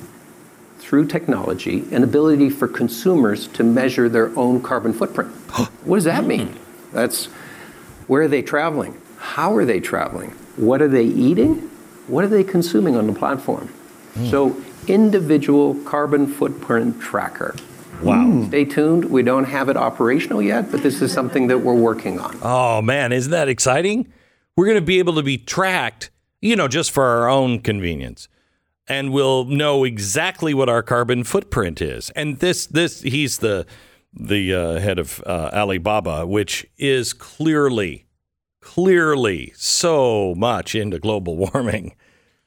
through technology an ability for consumers to measure their own carbon footprint. what does that mean? Hmm. That's where are they traveling? How are they traveling? What are they eating? What are they consuming on the platform? Hmm. So, individual carbon footprint tracker. Wow. Stay tuned. We don't have it operational yet, but this is something that we're working on. Oh, man, isn't that exciting? We're going to be able to be tracked, you know, just for our own convenience. And we'll know exactly what our carbon footprint is. And this, this, he's the, the uh, head of uh, Alibaba, which is clearly, clearly so much into global warming.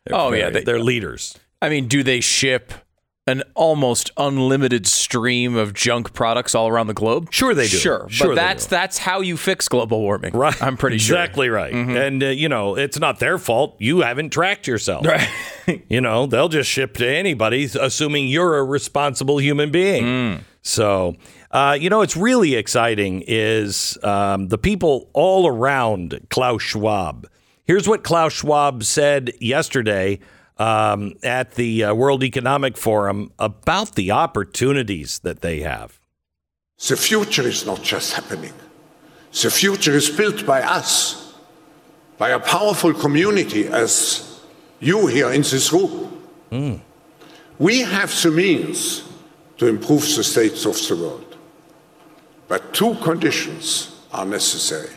They're Oh, yeah, they- they're leaders. I mean, do they ship an almost unlimited stream of junk products all around the globe? Sure they do. Sure, Sure but that's do. that's how you fix global warming. Right. I'm pretty sure. Mm-hmm. Exactly right. And, uh, you know, it's not their fault. You haven't tracked yourself. Right. you know, they'll just ship to anybody, assuming you're a responsible human being. Mm. So, uh, you know, it's really exciting is um, the people all around Klaus Schwab. Here's what Klaus Schwab said yesterday um, at the uh, World Economic Forum about the opportunities that they have. The future is not just happening. The future is built by us, by a powerful community as you here in this room. We have the means to improve the states of the world. But two conditions are necessary.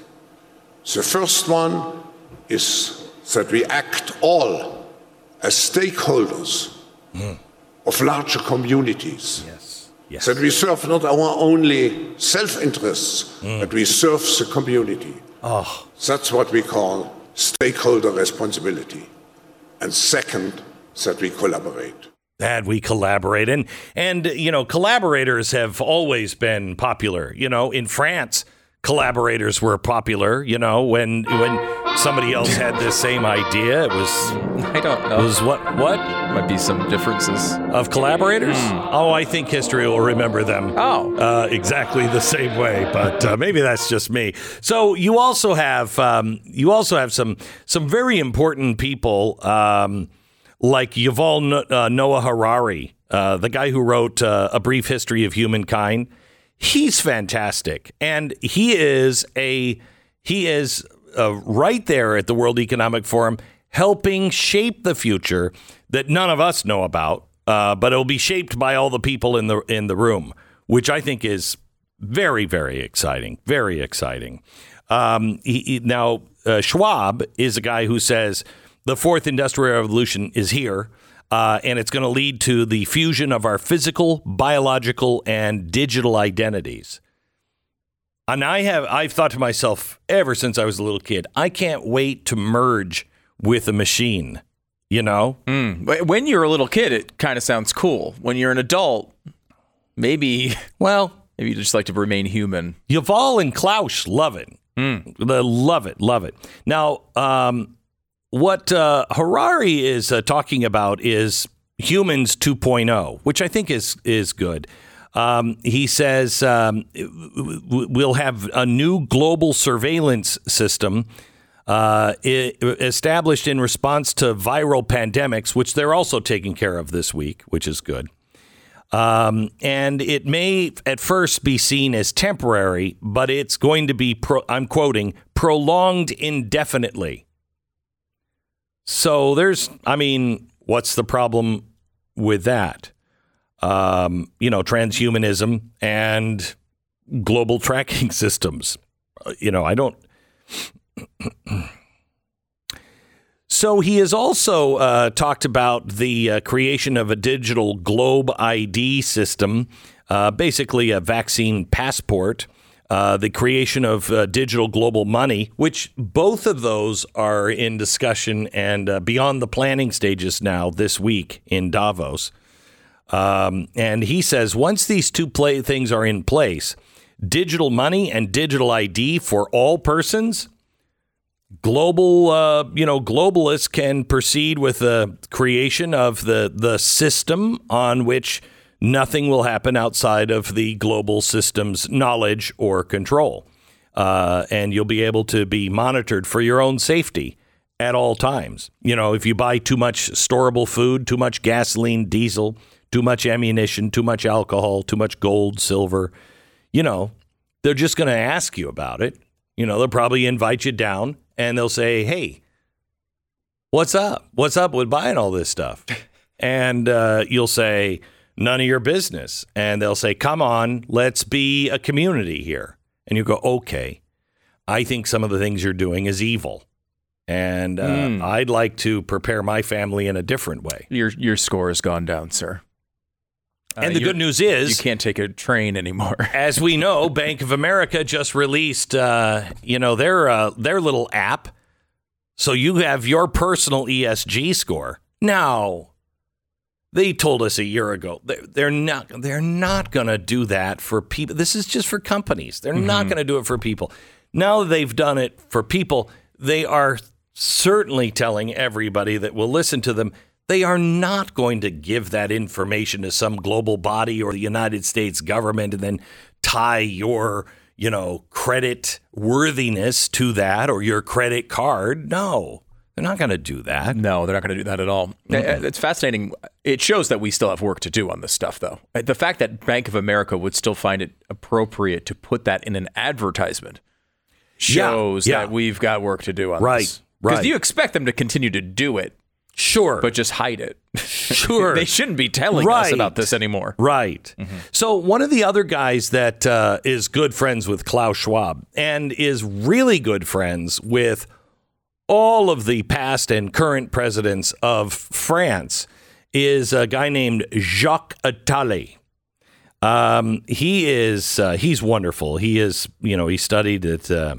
The first one is that we act all as stakeholders hmm. of larger communities. Yes. That we serve not our only self interests, hmm. but we serve the community. Oh, That's what we call stakeholder responsibility. And second, that we collaborate. that we collaborate and and you know collaborators have always been popular you know in france collaborators were popular you know when when somebody else had the same idea it was I don't know. was what what Might be some differences. of collaborators oh i think history will remember them Oh. uh, exactly the same way but uh, maybe that's just me so you also have um, you also have some some very important people um, like Yuval uh, Noah Harari, uh, the guy who wrote uh, A Brief History of Humankind. He's fantastic, and he is a he is uh, right there at the World Economic Forum, helping shape the future that none of us know about, uh, but it'll be shaped by all the people in the in the room, which I think is very very exciting, very exciting. Um, he, he- now uh, Schwab is a guy who says the fourth industrial revolution is here, uh, and it's going to lead to the fusion of our physical, biological, and digital identities. And I have I've thought to myself ever since I was a little kid, I can't wait to merge with a machine. You know, Mm. When you're a little kid, it kind of sounds cool. When you're an adult, maybe well, maybe you just like to remain human. Yuval and Klaus love it. They love it, love it. Now, um, what uh, Harari is uh, talking about is humans 2.0, which I think is is good. Um, he says um, we'll have a new global surveillance system uh, established in response to viral pandemics, which they're also taking care of this week, which is good. Um, and it may at first be seen as temporary, but it's going to be, pro- I'm quoting, prolonged indefinitely. So there's, I mean, what's the problem with that? Um, you know, transhumanism and global tracking systems. Uh, You know, I don't. So he has also uh, talked about the uh, creation of a digital globe ID system, uh, basically a vaccine passport, uh, the creation of uh, digital global money, which both of those are in discussion and beyond the planning stages now this week in Davos. Um, and he says once these two play things are in place, digital money and digital ID for all persons global uh, you know globalists can proceed with the creation of the the system on which nothing will happen outside of the global system's knowledge or control. Uh, and you'll be able to be monitored for your own safety at all times. You know if you buy too much storable food too much gasoline diesel too much ammunition too much alcohol too much gold silver you know they're just going to ask you about it you know, they'll probably invite you down and they'll say, Hey, what's up? What's up with buying all this stuff? And uh, you'll say, None of your business. And they'll say, Come on, let's be a community here. And you go, Okay, I think some of the things you're doing is evil. And uh, Mm. I'd like to prepare my family in a different way. Your your score has gone down, sir. Uh, And the good news is- you can't take a train anymore. As we know, Bank of America just released, uh, you know, their uh, their little app, so you have your personal ESG score. Now, they told us a year ago they're, they're not they're not going to do that for people. This is just for companies. They're not going to do it for people. Now they've done it for people. They are certainly telling everybody that will listen to them they are not going to give that information to some global body or the United States government and then tie your, you know, credit worthiness to that or your credit card. No, they're not going to do that. No, they're not going to do that at all. Uh, It's fascinating. It shows that we still have work to do on this stuff, though. Uh, The fact that Bank of America would still find it appropriate to put that in an advertisement shows yeah. that we've got work to do on Right, this. Right. Because you expect them to continue to do it, Sure. but just hide it. Sure. they shouldn't be telling us about this anymore. Right. So one of the other guys that uh, is good friends with Klaus Schwab and is really good friends with all of the past and current presidents of France is a guy named Jacques Attali. Um, he is uh, he's wonderful. He is you know he studied at uh,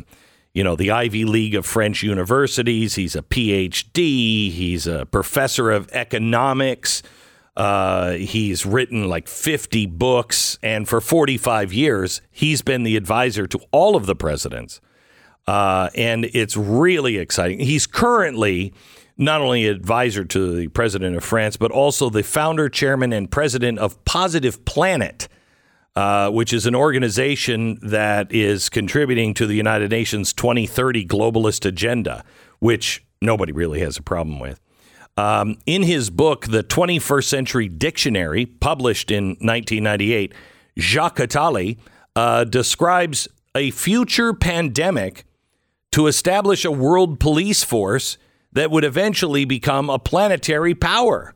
you know, the Ivy League of French universities. He's a PhD. He's a professor of economics. Uh, he's written like 50 books. And for 45 years, he's been the advisor to all of the presidents. Uh, and it's really exciting. He's currently not only advisor to the president of France, but also the founder, chairman, and president of Positive Planet, uh, which is an organization that is contributing to the United Nations 2030 globalist agenda, which nobody really has a problem with. Um, in his book, The 21st Century Dictionary, published in 1998, Jacques Attali uh, describes a future pandemic to establish a world police force that would eventually become a planetary power.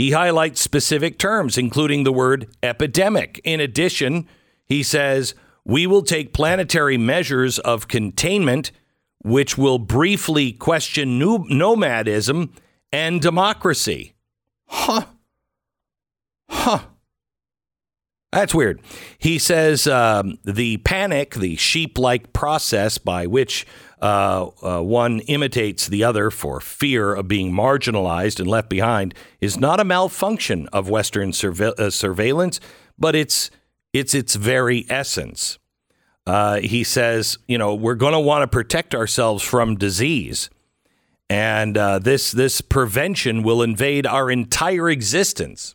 He highlights specific terms, including the word epidemic. In addition, he says, we will take planetary measures of containment, which will briefly question nomadism and democracy. Huh. Huh. That's weird. He says um, the panic, the sheep like process by which uh, uh, one imitates the other for fear of being marginalized and left behind, is not a malfunction of Western surve- uh, surveillance, but it's, it's its very essence. Uh, he says, you know, we're going to want to protect ourselves from disease. And uh, this, this prevention will invade our entire existence.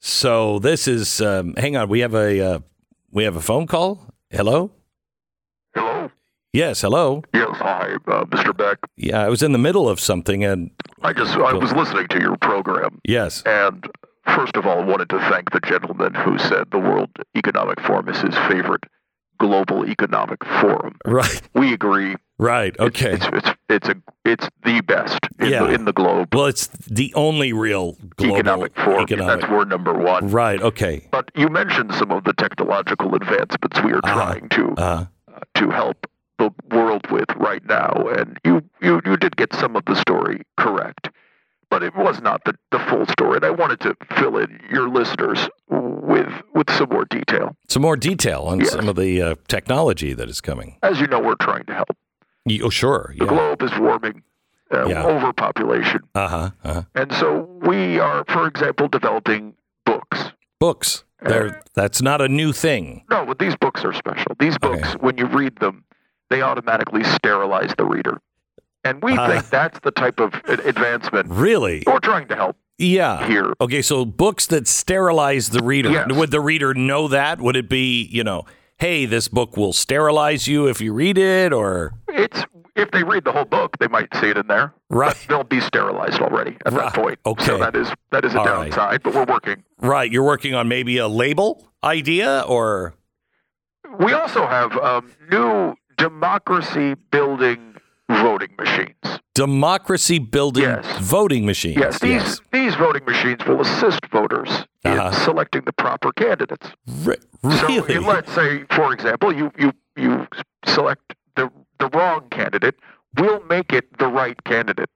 So this is. Um, hang on, we have a uh, we have a phone call. Hello. Yes. Hello. Yes. Hi, uh, Mr. Beck. Yeah, I was in the middle of something, and I just I was listening to your program. Yes. And first of all, I wanted to thank the gentleman who said the World Economic Forum is his favorite global economic forum. Right. We agree. Right. Okay. It's it's it's a it's the best in, Yeah. the, in the globe. well, it's the only real global economic forum. economic- That's word number one. Right. Okay. But you mentioned some of the technological advancements we are trying to uh, to help the world with right now, and you, you you did get some of the story correct, but it was not the, the full story. And I wanted to fill in your listeners with with some more detail. Some more detail on some of the uh, technology that is coming. As you know, we're trying to help. Y- Oh, sure. The Yeah. globe is warming, uh, Yeah. overpopulation, Uh huh. Uh huh. and so we are, for example, developing books. Books. There. That's not a new thing. No, but these books are special. These books, when you read them, they automatically sterilize the reader. And we Uh. think that's the type of advancement Really? we're trying to help. Yeah. Here. Okay, so books that sterilize the reader. Yes. Would the reader know that? Would it be, you know, hey, this book will sterilize you if you read it, or It's if they read the whole book, they might see it in there. Right. But they'll be sterilized already at that point. Okay. So that is that is a All right. downside, but we're working. right? You're working on maybe a label idea, or We also have um, new democracy building voting machines. democracy building yes. voting machines. Yes, these these voting machines will assist voters Uh-huh. in selecting the proper candidates. Re- really? you- let's say, for example, you you you select the the wrong candidate. We'll make it the right candidate,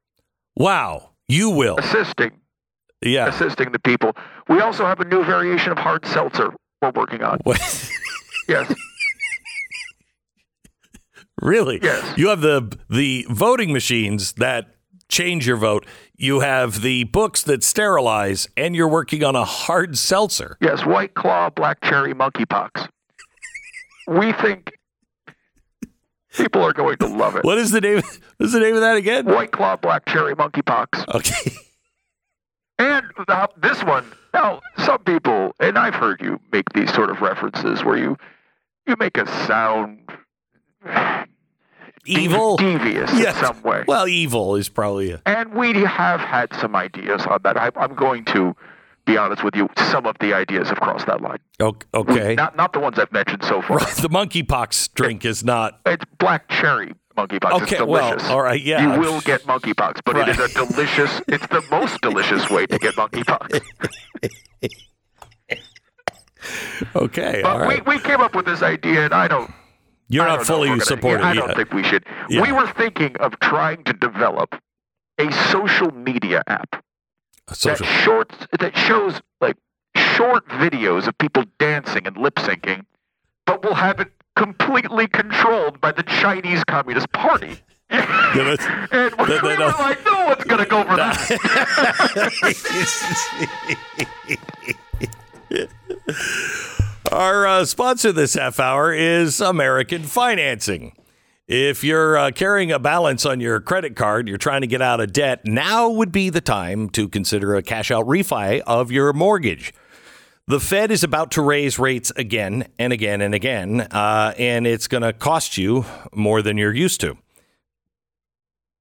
wow, you will. assisting Yeah. assisting the people. We also have a new variation of hard seltzer we're working on. Yes. Really? Yes. You have the the voting machines that change your vote. You have the books that sterilize, and you're working on a hard seltzer. Yes, White Claw, Black Cherry, Monkeypox. We think people are going to love it. What is the name? What is the name of that again? White Claw, Black Cherry, Monkeypox. Okay. And now this one, now some people, and I've heard you make these sort of references where you you make a sound Evil? devious Yes. in some way. Well, evil is probably a, And we have had some ideas on that. I, I'm going to be honest with you. Some of the ideas have crossed that line. okay. Not not the ones I've mentioned so far. the monkeypox drink is not. It's black cherry monkeypox. Okay, it's well, delicious. all right, yeah. You will get monkeypox, but it is a delicious. It's the most delicious way to get monkeypox. Okay. But all right. we, we came up with this idea, and I don't. You're not fully gonna- supportive yeah, I don't think we should. Yeah. We were thinking of trying to develop a social media app social- that shorts that shows like short videos of people dancing and lip syncing but we'll have it completely controlled by the Chinese Communist Party. and we, that- we that- were that- like, no one's going to go for that. Our uh, sponsor this half hour is American Financing. If you're uh, carrying a balance on your credit card, you're trying to get out of debt, now would be the time to consider a cash out refi of your mortgage. The Fed is about to raise rates again and again and again, uh, and it's going to cost you more than you're used to.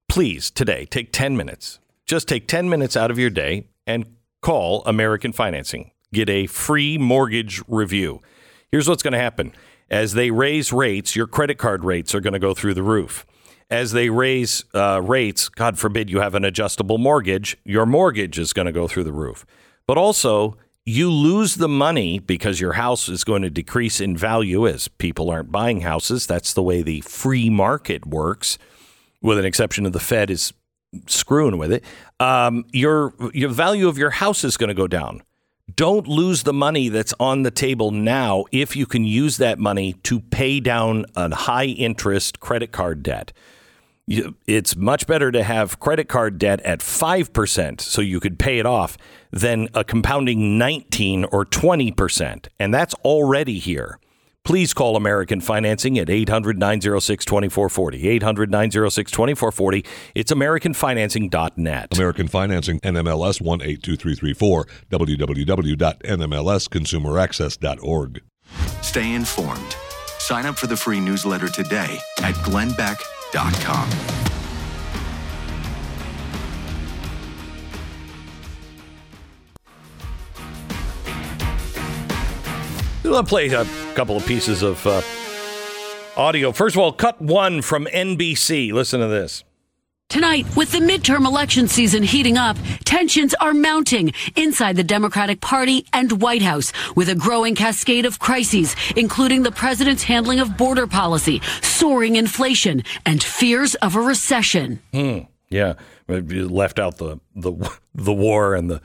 Please, today, take 10 minutes. Just take 10 minutes out of your day and call American Financing. Get a free mortgage review. Here's what's going to happen as they raise rates, your credit card rates are going to go through the roof. As they raise uh, rates, God forbid you have an adjustable mortgage, your mortgage is going to go through the roof. But also, you lose the money because your house is going to decrease in value as people aren't buying houses. That's the way the free market works, with an exception of the Fed is screwing with it. Um, your your value of your house is going to go down. Don't lose the money that's on the table now if you can use that money to pay down a high interest credit card debt. It's much better to have credit card debt at 5% so you could pay it off than a compounding 19 or 20%. And that's already here. Please call American Financing at 800 906 2440. 800 906 2440. It's AmericanFinancing.net. American Financing, NMLS 182334, www.nmlsconsumeraccess.org. Stay informed. Sign up for the free newsletter today at glennbeck.com. I'll play a couple of pieces of uh, audio. First of all, cut one from NBC. Listen to this. Tonight, with the midterm election season heating up, tensions are mounting inside the Democratic Party and White House with a growing cascade of crises, including the president's handling of border policy, soaring inflation, and fears of a recession. Hmm. Yeah, you left out the the the war and the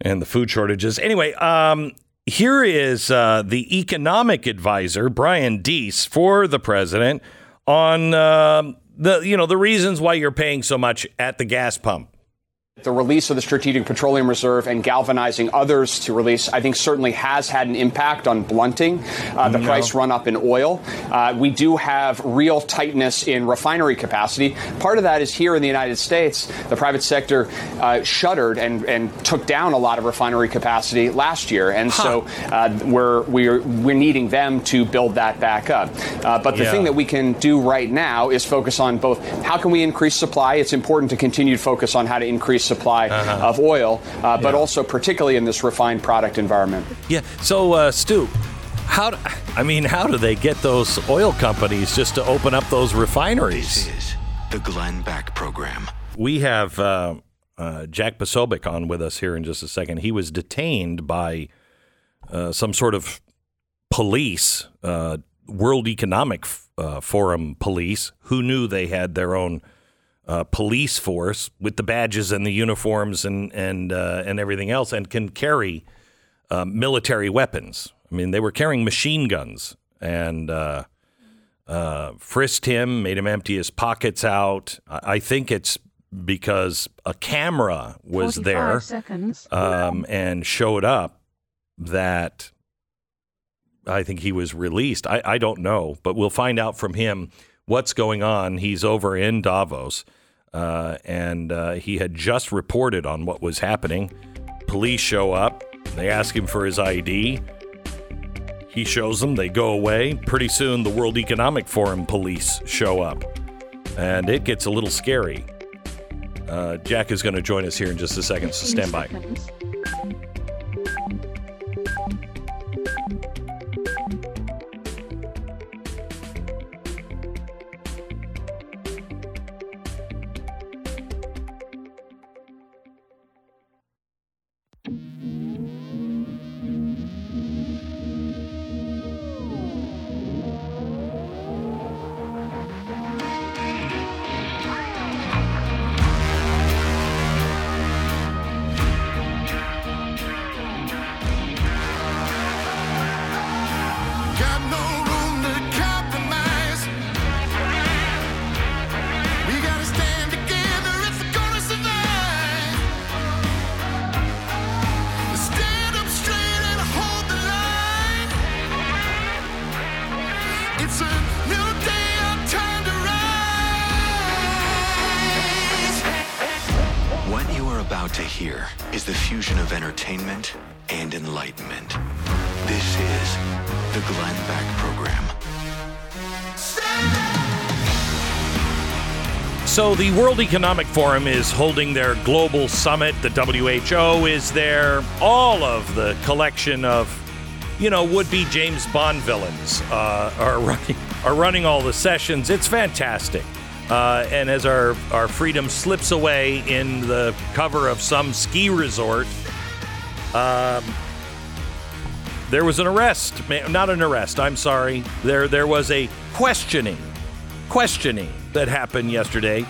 and the food shortages. Anyway, um, here is uh, the economic advisor Brian Deese for the president on um the you know the reasons why you're paying so much at the gas pump. The release of the Strategic Petroleum Reserve and galvanizing others to release, I think, certainly has had an impact on blunting uh, the No. price run up in oil. Uh, we do have real tightness in refinery capacity. Part of that is here in the United States. The private sector uh, shuttered and, and took down a lot of refinery capacity last year, and so uh, we're we're we're needing them to build that back up. Uh, but the Yeah. thing that we can do right now is focus on both how can we increase supply. It's important to continue to focus on how to increase supply Uh-huh. of oil, uh, but also particularly in this refined product environment. Yeah. So, uh, Stu, how? Do, I mean, how do they get those oil companies just to open up those refineries? This is the Glenn Beck Program. We have uh, uh, Jack Posobiec on with us here in just a second. He was detained by uh, some sort of police, uh, World Economic uh, Forum police, who knew they had their own uh, police force with the badges and the uniforms and and uh, and everything else, and can carry uh, military weapons. I mean, they were carrying machine guns and. Uh, uh, frisked him, made him empty his pockets out. I, I think it's because a camera was 45 there um, and showed up that I think he was released. I, I don't know, but we'll find out from him what's going on. He's over in Davos, uh, and uh, he had just reported on what was happening. Police show up. They ask him for his ID. He shows them. They go away. Pretty soon, the World Economic Forum police show up, and it gets a little scary. Uh, Jack is going to join us here in just a second, so stand by. The World Economic Forum is holding their global summit. The WHO is there. All of the collection of, you know, would-be James Bond villains uh, are running are running all the sessions. It's fantastic. Uh, and as our our freedom slips away in the cover of some ski resort, um, there was an arrest. Not an arrest. I'm sorry. There there was a questioning questioning that happened yesterday.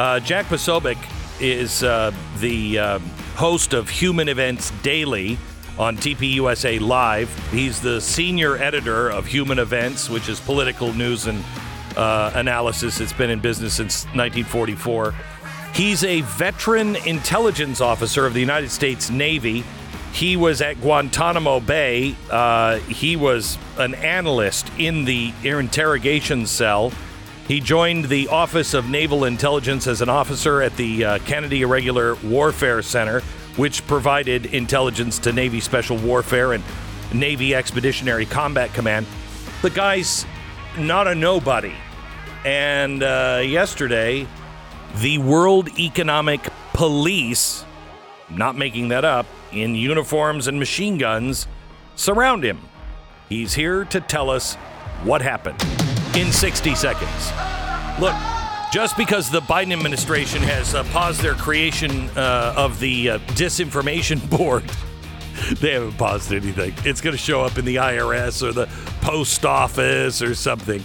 Uh, Jack Posobiec is uh, the uh, host of Human Events Daily on TPUSA Live. He's the senior editor of Human Events, which is political news and uh, analysis. It's been in business since 1944. He's a veteran intelligence officer of the United States Navy. He was at Guantanamo Bay. Uh, he was an analyst in the interrogation cell. He joined the Office of Naval Intelligence as an officer at the uh, Kennedy Irregular Warfare Center, which provided intelligence to Navy Special Warfare and Navy Expeditionary Combat Command. The guy's not a nobody. And uh, yesterday, the World Economic Police, not making that up, in uniforms and machine guns, surround him. He's here to tell us what happened in 60 seconds. Look, just because the Biden administration has uh, paused their creation uh, of the uh, disinformation board, they haven't paused anything. It's going to show up in the IRS or the post office or something.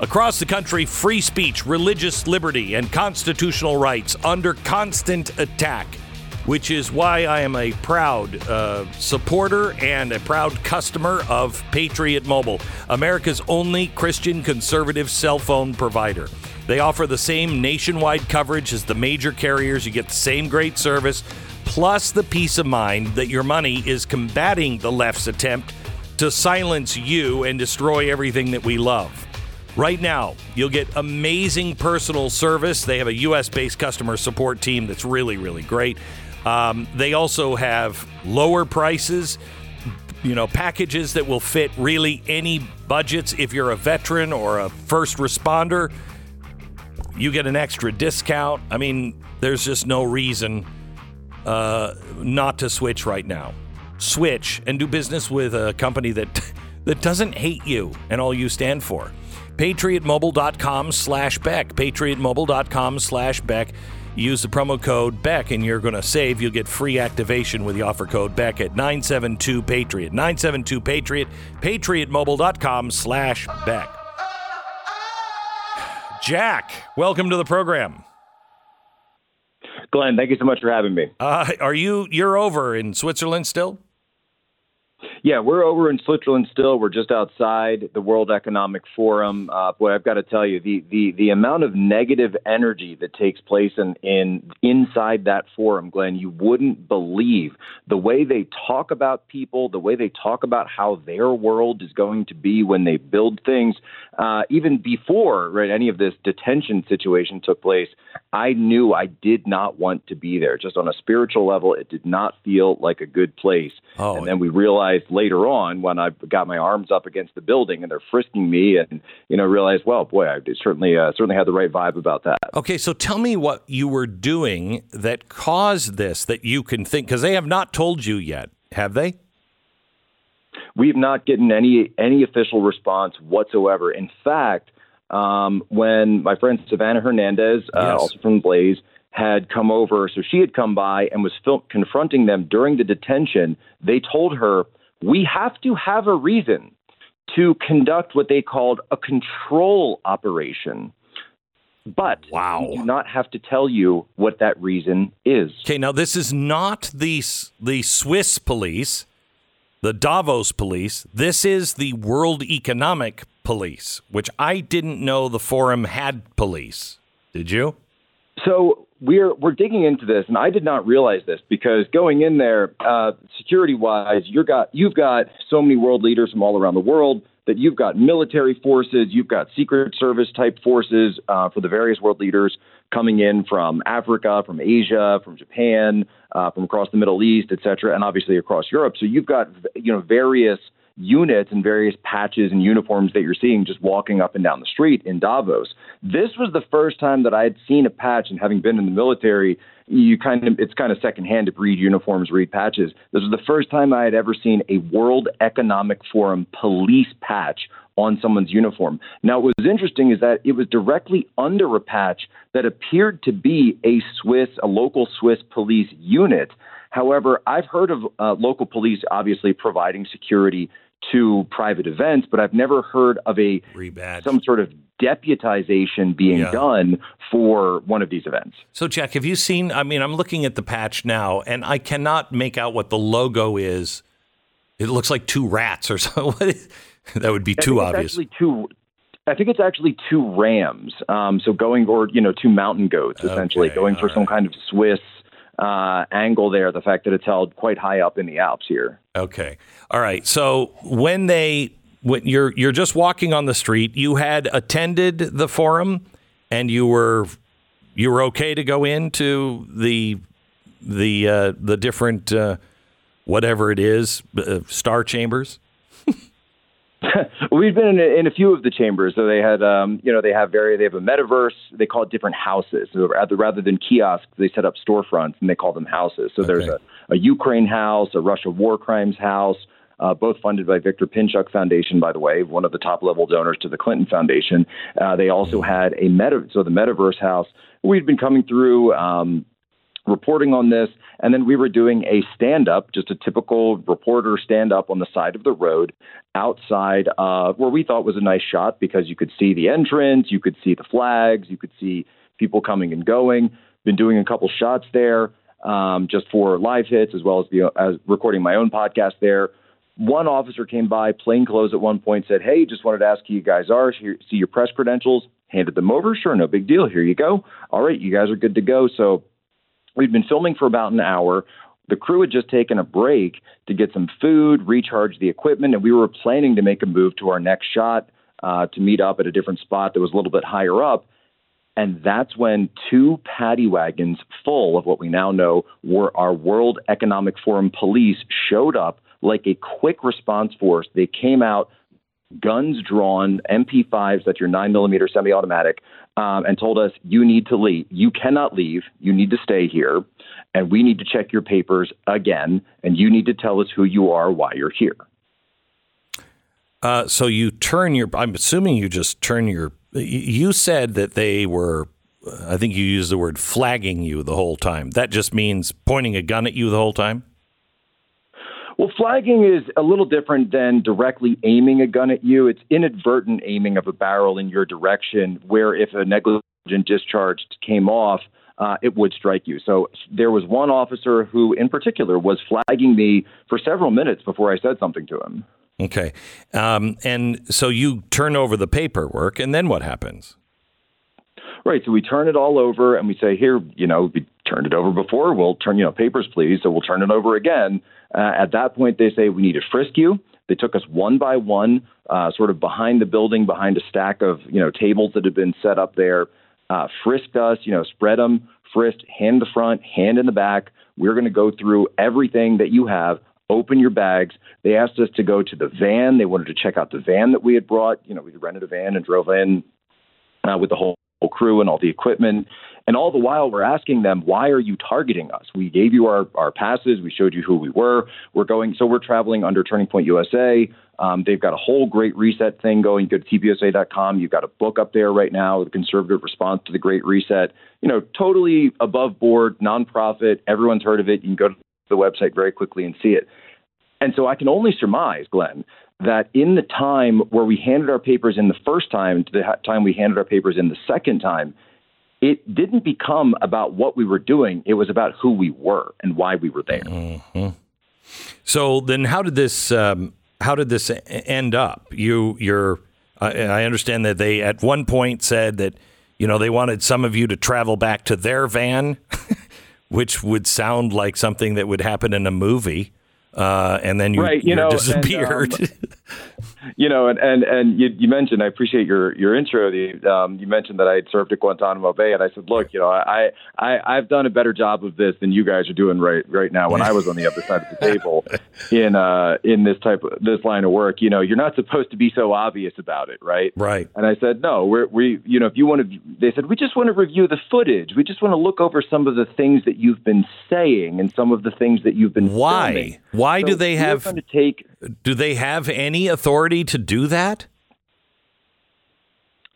Across the country, free speech, religious liberty, and constitutional rights under constant attack, which is why I am a proud uh, supporter and a proud customer of Patriot Mobile, America's only Christian conservative cell phone provider. They offer the same nationwide coverage as the major carriers. You get the same great service, plus the peace of mind that your money is combating the left's attempt to silence you and destroy everything that we love. Right now, you'll get amazing personal service. They have a US based customer support team that's really, really great. Um, they also have lower prices, you know, packages that will fit really any budgets. If you're a veteran or a first responder, you get an extra discount. I mean, there's just no reason uh, not to switch right now. Switch and do business with a company that that doesn't hate you and all you stand for. PatriotMobile.com slash Beck. PatriotMobile.com slash Beck. Use the promo code Beck and you're going to save. You'll get free activation with the offer code Beck at 972 Patriot. 972 Patriot. PatriotMobile.com slash Beck. Jack, welcome to the program. Glenn, thank you so much for having me. Uh, are you you're over in Switzerland still? Yeah, we're over in Switzerland still. We're just outside the World Economic Forum. Uh, boy, I've got to tell you, the, the, the amount of negative energy that takes place in, in inside that forum, Glenn, you wouldn't believe the way they talk about people, the way they talk about how their world is going to be when they build things. Uh, even before right, any of this detention situation took place, I knew I did not want to be there. Just on a spiritual level, it did not feel like a good place. Oh. And then we realized later on when I got my arms up against the building and they're frisking me, and you know realized, well, boy, I certainly uh, certainly had the right vibe about that. Okay, so tell me what you were doing that caused this that you can think because they have not told you yet, have they? We've not gotten any any official response whatsoever. In fact, um, when my friend Savannah Hernandez, uh, Yes. also from Blaze, had come over, so she had come by and was fil- confronting them during the detention. They told her, "We have to have a reason to conduct what they called a control operation." But we do not have to tell you what that reason is. Okay, now this is not the the Swiss police, the Davos police. This is the World Economic Police, which I didn't know the forum had police. Did you? So we're we're digging into this, and I did not realize this because going in there, uh, security wise, you're got you've got so many world leaders from all around the world. that you've got military forces, you've got Secret Service type forces uh, for the various world leaders coming in from Africa, from Asia, from Japan, uh, from across the Middle East, et cetera, and obviously across Europe. So you've got you know various units and various patches and uniforms that you're seeing just walking up and down the street in Davos. This was the first time that I had seen a patch, and having been in the military, you kind of it's kind of secondhand to read uniforms, read patches. This was the first time I had ever seen a World Economic Forum police patch on someone's uniform. Now, what was interesting is that it was directly under a patch that appeared to be a Swiss, a local Swiss police unit. However, I've heard of uh, local police obviously providing security to private events, but I've never heard of a Rebadge. some sort of deputization being Yeah. done for one of these events. So, Jack, have you seen? I mean, I'm looking at the patch now, and I cannot make out what the logo is. It looks like two rats or something. That would be too obvious. Actually, two. I think it's actually two rams. Um, so going or you know two mountain goats essentially going for some kind of Swiss uh, angle there. The fact that it's held quite high up in the Alps here. Okay. All right. So when they when you're you're just walking on the street, you had attended the forum and you were you were okay to go into the the uh, the different uh, whatever it is uh, star chambers. We've been in a, in a few of the chambers. So they had, um, you know, they have very, they have a metaverse. They call it different houses. So rather, rather than kiosks, they set up storefronts and they call them houses. So there's a, a Ukraine house, a Russia war crimes house, uh, both funded by Victor Pinchuk Foundation, by the way, one of the top level donors to the Clinton Foundation. Uh, they also had a meta, so the Metaverse House. We'd been coming through. Um, reporting on this. And then we were doing a stand up, just a typical reporter stand up on the side of the road outside where we thought was a nice shot because you could see the entrance, you could see the flags, you could see people coming and going. Been doing a couple shots there um, just for live hits as well as, the, as recording my own podcast there. One officer came by, plain clothes at one point, said, Hey, just wanted to ask who you guys are, Here, see your press credentials. Handed them over. Sure, no big deal. Here you go. All right, you guys are good to go. So We'd been filming for about an hour. The crew had just taken a break to get some food, recharge the equipment, and we were planning to make a move to our next shot uh, to meet up at a different spot that was a little bit higher up. And that's when two paddy wagons full of what we now know were our World Economic Forum police showed up like a quick response force. They came out, guns drawn, MP5s, that's your 9 millimeter semi automatic, um, and told us, you need to leave. You cannot leave. You need to stay here. And we need to check your papers again. And you need to tell us who you are, why you're here. Uh, so you turn your. I'm assuming you just turn your. You said that they were. I think you used the word flagging you the whole time. That just means pointing a gun at you the whole time. Well, flagging is a little different than directly aiming a gun at you. It's inadvertent aiming of a barrel in your direction, where if a negligent discharge came off, uh, it would strike you. So there was one officer who, in particular, was flagging me for several minutes before I said something to him. Okay, um, and so you turn over the paperwork, and then what happens? Right. So we turn it all over and we say, here, you know, we turned it over before. We'll turn, you know, papers, please. So we'll turn it over again. Uh, at that point, they say, we need to frisk you. They took us one by one, uh, sort of behind the building, behind a stack of, you know, tables that had been set up there, uh, frisked us, you know, spread them, frisked, hand in the front, hand in the back. We're going to go through everything that you have. Open your bags. They asked us to go to the van. They wanted to check out the van that we had brought. You know, we rented a van and drove in uh, with the whole whole crew and all the equipment. And all the while, we're asking them, why are you targeting us? We gave you our, our passes. We showed you who we were. We're going, so we're traveling under Turning Point USA. Um, they've got a whole great reset thing going. Go to tpusa.com. You've got a book up there right now, the conservative response to the Great Reset. You know, totally above board, nonprofit. Everyone's heard of it. You can go to the website very quickly and see it. And so I can only surmise, Glenn, that in the time where we handed our papers in the first time to the time we handed our papers in the second time, it didn't become about what we were doing. It was about who we were and why we were there. Mm-hmm. So then, how did this? Um, how did this end up? You, you're. I, I understand that they at one point said that you know they wanted some of you to travel back to their van, which would sound like something that would happen in a movie. Uh, and then you, Right, you know, and, disappeared. um, you know, and and and you, you mentioned I appreciate your your intro. The, um, you mentioned that I had served at Guantanamo Bay, and I said, look, you know, I I I've done a better job of this than you guys are doing right right now. When I was on the other side of the table in uh in this type of this line of work, you know, you're not supposed to be so obvious about it, right? Right. And I said, no, we're we you know, if you want to, they said we just want to review the footage. We just want to look over some of the things that you've been saying and some of the things that you've been Why? filming. Why do they have? to take Do they have any authority to do that?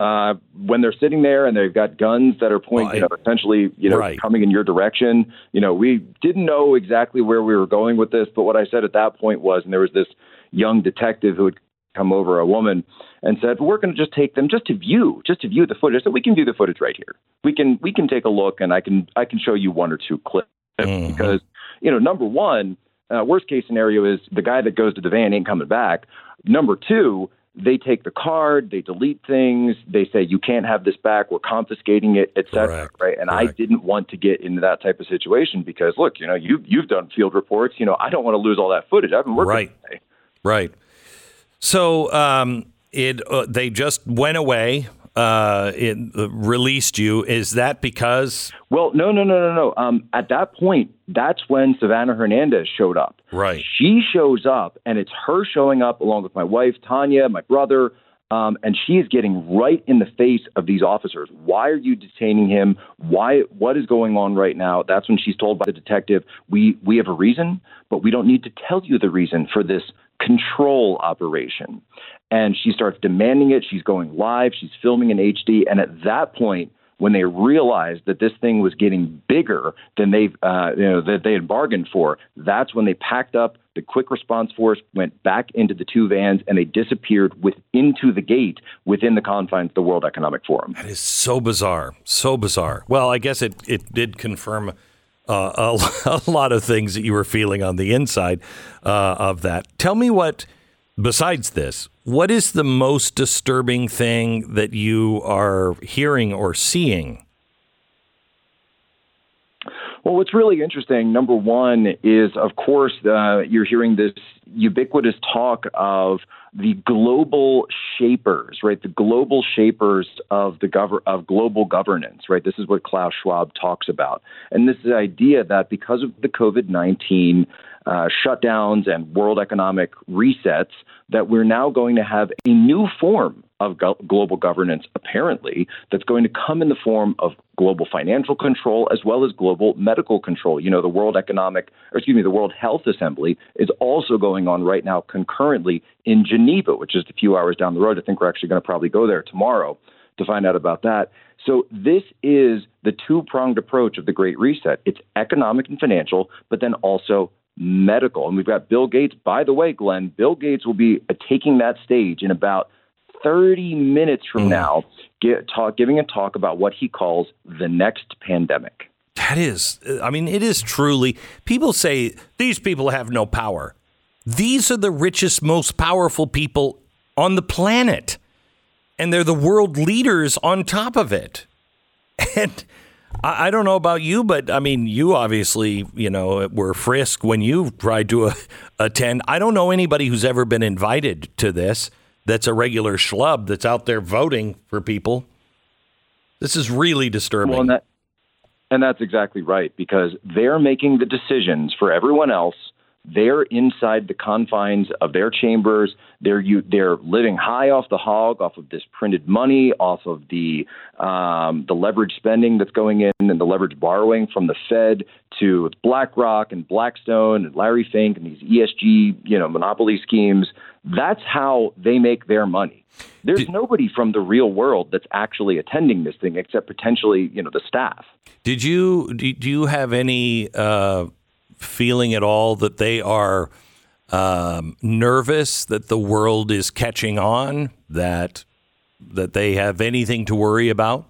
uh, when they're sitting there and they've got guns that are pointing, you know, essentially, you know, Right. coming in your direction. You know, we didn't know exactly where we were going with this, but what I said at that point was, and there was this young detective who had come over, a woman, and said, "We're going to just take them just to view, just to view the footage. So we can view the footage right here. We can we can take a look, and I can I can show you one or two clips because you know, number one, uh, worst case scenario is the guy that goes to the van ain't coming back. Number two, they take the card, they delete things, they say you can't have this back, we're confiscating it, etc. right? And I didn't want to get into that type of situation because look, you know, you you've done field reports, you know, I don't want to lose all that footage. I've been working Right. Right. So um, it uh, they just went away. Uh, it uh, released you. Is that because? Well, no, no, no, no, no. Um, at that point, that's when Savannah Hernandez showed up. Right. She shows up, and it's her showing up along with my wife, Tanya, my brother, um, and she is getting right in the face of these officers. Why are you detaining him? Why? What is going on right now? That's when she's told by the detective, "We we have a reason, but we don't need to tell you the reason for this control operation." And she starts demanding it. She's going live. She's filming in HD, and at that point when they realized that this thing was getting bigger than they uh, you know that they had bargained for, that's when they packed up. The quick response force went back into the two vans and they disappeared with into the gate within the confines of the World Economic Forum. That is so bizarre, so bizarre. Well, I guess it it did confirm uh, a, a lot of things that you were feeling on the inside uh, of that. Tell me what, besides this, what is the most disturbing thing that you are hearing or seeing? Well, what's really interesting, number one, is of course uh, you're hearing this ubiquitous talk of the global shapers, right? The global shapers of the gov- of global governance, right? This is what Klaus Schwab talks about, and this is the idea that because of the COVID nineteen uh, shutdowns and world economic resets, that we're now going to have a new form of go- global governance, apparently, that's going to come in the form of global financial control as well as global medical control. You know, the World Economic, or excuse me, the World Health Assembly is also going on right now concurrently in Geneva, which is a few hours down the road. I think we're actually going to probably go there tomorrow to find out about that. So this is the two-pronged approach of the Great Reset. It's economic and financial, but then also medical. And we've got Bill Gates. By the way, Glenn, Bill Gates will be uh, taking that stage in about 30 minutes from now, get, talk, giving a talk about what he calls the next pandemic. That is, I mean, it is truly. People say these people have no power. These are the richest, most powerful people on the planet. And they're the world leaders on top of it. And I, I don't know about you, but I mean, you obviously, you know, were frisk when you tried to uh, attend. I don't know anybody who's ever been invited to this that's a regular schlub that's out there voting for people. This is really disturbing. Well, and, that, and that's exactly right because they're making the decisions for everyone else. They're inside the confines of their chambers. They're you, they're living high off the hog, off of this printed money, off of the um, the leverage spending that's going in, and the leverage borrowing from the Fed to BlackRock and Blackstone and Larry Fink and these ESG you know monopoly schemes. That's how they make their money. There's nobody from the real world that's actually attending this thing except potentially you know the staff. Did you do do you have any uh, feeling at all that they are um, nervous that the world is catching on that that they have anything to worry about?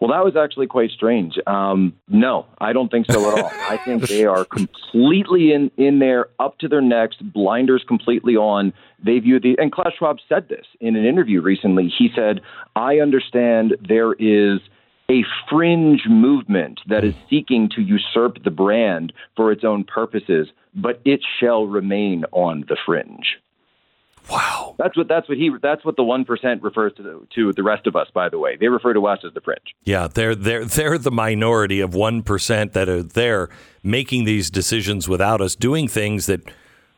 Well, that was actually quite strange. Um, no, I don't think so at all. I think they are completely in, in there, up to their necks, blinders completely on. They view the, and Klaus Schwab said this in an interview recently. He said, I understand there is a fringe movement that is seeking to usurp the brand for its own purposes, but it shall remain on the fringe. Wow. That's what that's what he that's what the one percent refers to to the rest of us. By the way, they refer to us as the fringe. Yeah, they're they're they're the minority of one percent that are there making these decisions without us, doing things that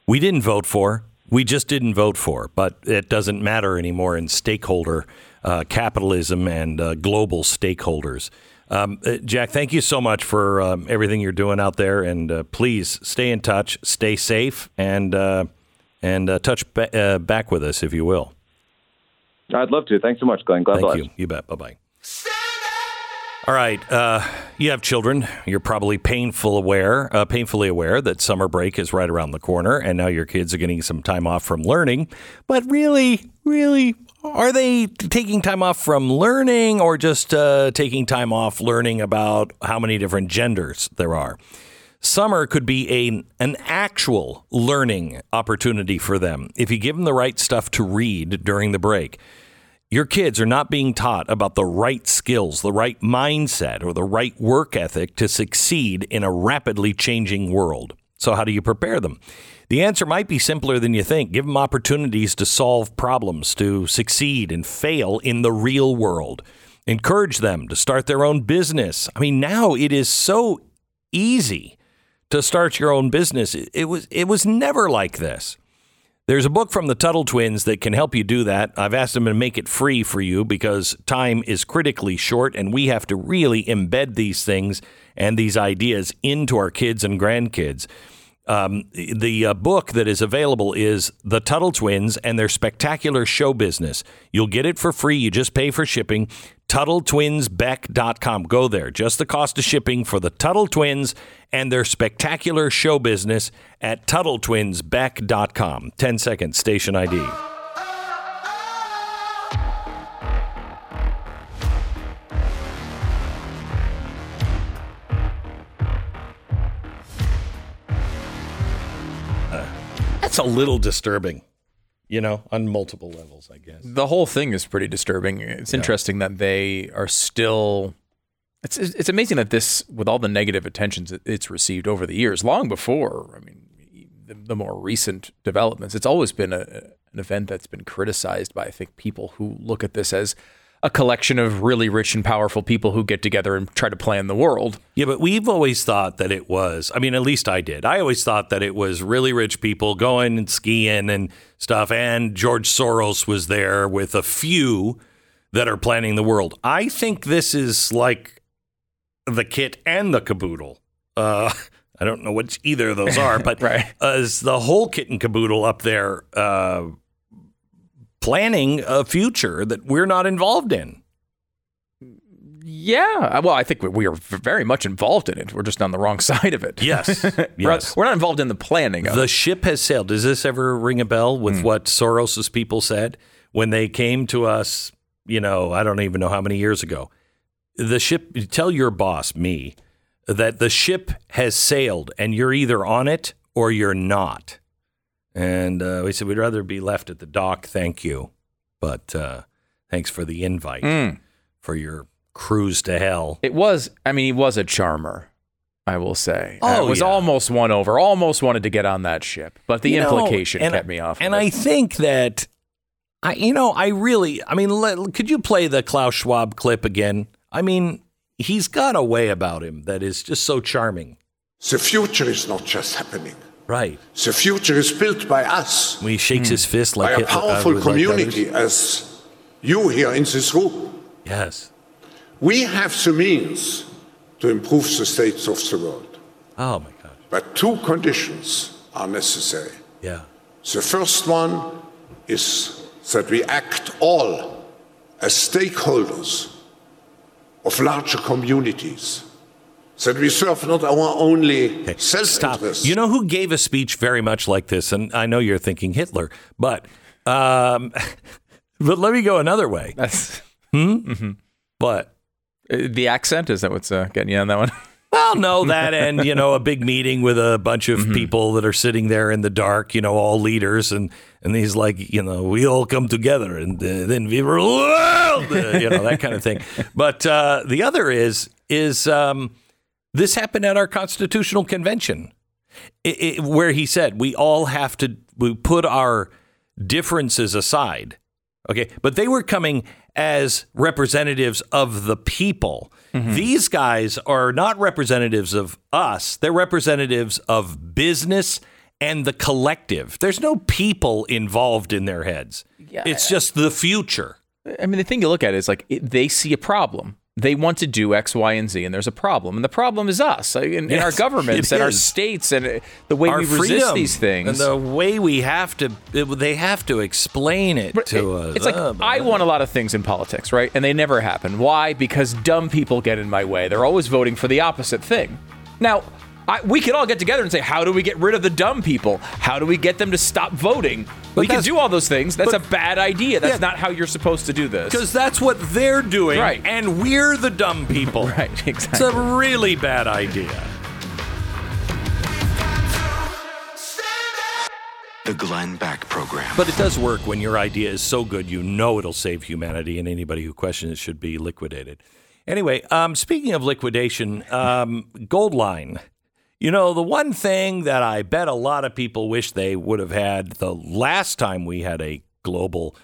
we didn't vote for. We just didn't vote for, but it doesn't matter anymore in stakeholder uh, capitalism and uh, global stakeholders. Um, uh, Jack, thank you so much for um, everything you're doing out there, and uh, please stay in touch, stay safe, and uh, and uh, touch ba- uh, back with us if you will. I'd love to. Thanks so much, Glenn. God Thank you. You bet. Bye bye. All right. Uh, you have children. You're probably painful aware, uh, painfully aware that summer break is right around the corner, and now your kids are getting some time off from learning. But really, really, are they taking time off from learning, or just uh, taking time off learning about how many different genders there are? Summer could be a, an actual learning opportunity for them if you give them the right stuff to read during the break. Your kids are not being taught about the right skills, the right mindset, or the right work ethic to succeed in a rapidly changing world. So, how do you prepare them? The answer might be simpler than you think. Give them opportunities to solve problems, to succeed and fail in the real world. Encourage them to start their own business. I mean, now it is so easy to start your own business. It, was it was never like this. There's a book from the Tuttle twins that can help you do that. I've asked them to make it free for you because time is critically short and we have to really embed these things and these ideas into our kids and grandkids. Um, the uh, book that is available is The Tuttle Twins and their spectacular show business. You'll get it for free. You just pay for shipping. TuttleTwinsBeck.com. Go there. Just the cost of shipping for the Tuttle Twins and their spectacular show business at TuttleTwinsBeck.com. 10 seconds, station ID. Uh, that's a little disturbing, you know, on multiple levels, I guess. The whole thing is pretty disturbing. It's interesting that they are still. It's it's amazing that this, with all the negative attentions it's received over the years, long before. I mean, the, the more recent developments, it's always been a, an event that's been criticized by I think people who look at this as a collection of really rich and powerful people who get together and try to plan the world. Yeah, but we've always thought that it was, I mean, at least I did. I always thought that it was really rich people going and skiing and stuff. And George Soros was there with a few that are planning the world. I think this is like the kit and the caboodle. Uh, I don't know which either of those are, but Right. uh, is the whole kit and caboodle up there uh, planning a future that we're not involved in? Yeah, well, I think we- are very much involved in it. We're just on the wrong side of it. Yes, we're, yes. we're not involved in the planning of The it. ship has sailed. Does this ever ring a bell with Hmm. what Soros's people said when they came to us? You know, I don't even know how many years ago. The ship. Tell your boss, me, that the ship has sailed, and you're either on it or you're not. And uh, we said we'd rather be left at the dock. Thank you, but uh, thanks for the invite Mm. for your cruise to hell. It was, I mean, he was a charmer, I will say. Oh, it was yeah. almost won over, almost wanted to get on that ship, but the You know, implication and- kept me off. And of it. I think that, I you know, I really, I mean, let, could you play the Klaus Schwab clip again? I mean, he's got a way about him that is just so charming. The future is not just happening. Right. The future is built by us. When he shakes his fist like by a Hitler- uh, powerful like community as you here in this room. Yes. We have the means to improve the states of the world. Oh my God. But two conditions are necessary. Yeah. The first one is that we act all as stakeholders of larger communities. That we serve not our only self Stop. interest. You know who gave a speech very much like this? And I know you're thinking Hitler, but um, but let me go another way. That's hmm. But Uh, the accent is that what's uh, getting you on that one? Well, no, that and you know a big meeting with a bunch of Mm-hmm. people that are sitting there in the dark, you know, all leaders, and and he's like, you know, we all come together, and uh, then we rule the world, uh, you know, that kind of thing. But uh, the other is is um, this happened at our constitutional convention, it, it, where he said we all have to we put our differences aside. Okay. But they were coming as representatives of the people. Mm-hmm. These guys are not representatives of us, they're representatives of business and the collective. There's no people involved in their heads. yeah, It's just the future. I mean, the thing you look at is like it, they see a problem. They want to do X, Y, and Z, and there's a problem, and the problem is us, in, in our governments it and our states, and uh, the way Our we resist these things. and the way we have to, they have to explain it to us. It's like Uh, I want a lot of things in politics, right? And they never happen. Why? Because dumb people get in my way. They're always voting for the opposite thing. Now, I, we can all get together and say, how do we get rid of the dumb people? How do we get them to stop voting? we can do all those things. That's but- a bad idea. That's Yeah. not how you're supposed to do this. Because that's what they're doing, Right. and we're the dumb people. Right, It's a really bad idea. The Glenn Beck Program. But it does work when your idea is so good, you know it'll save humanity, and anybody who questions it should be liquidated. Anyway, um, speaking of liquidation, um, Goldline. You know, the one thing that I bet a lot of people wish they would have had the last time we had a global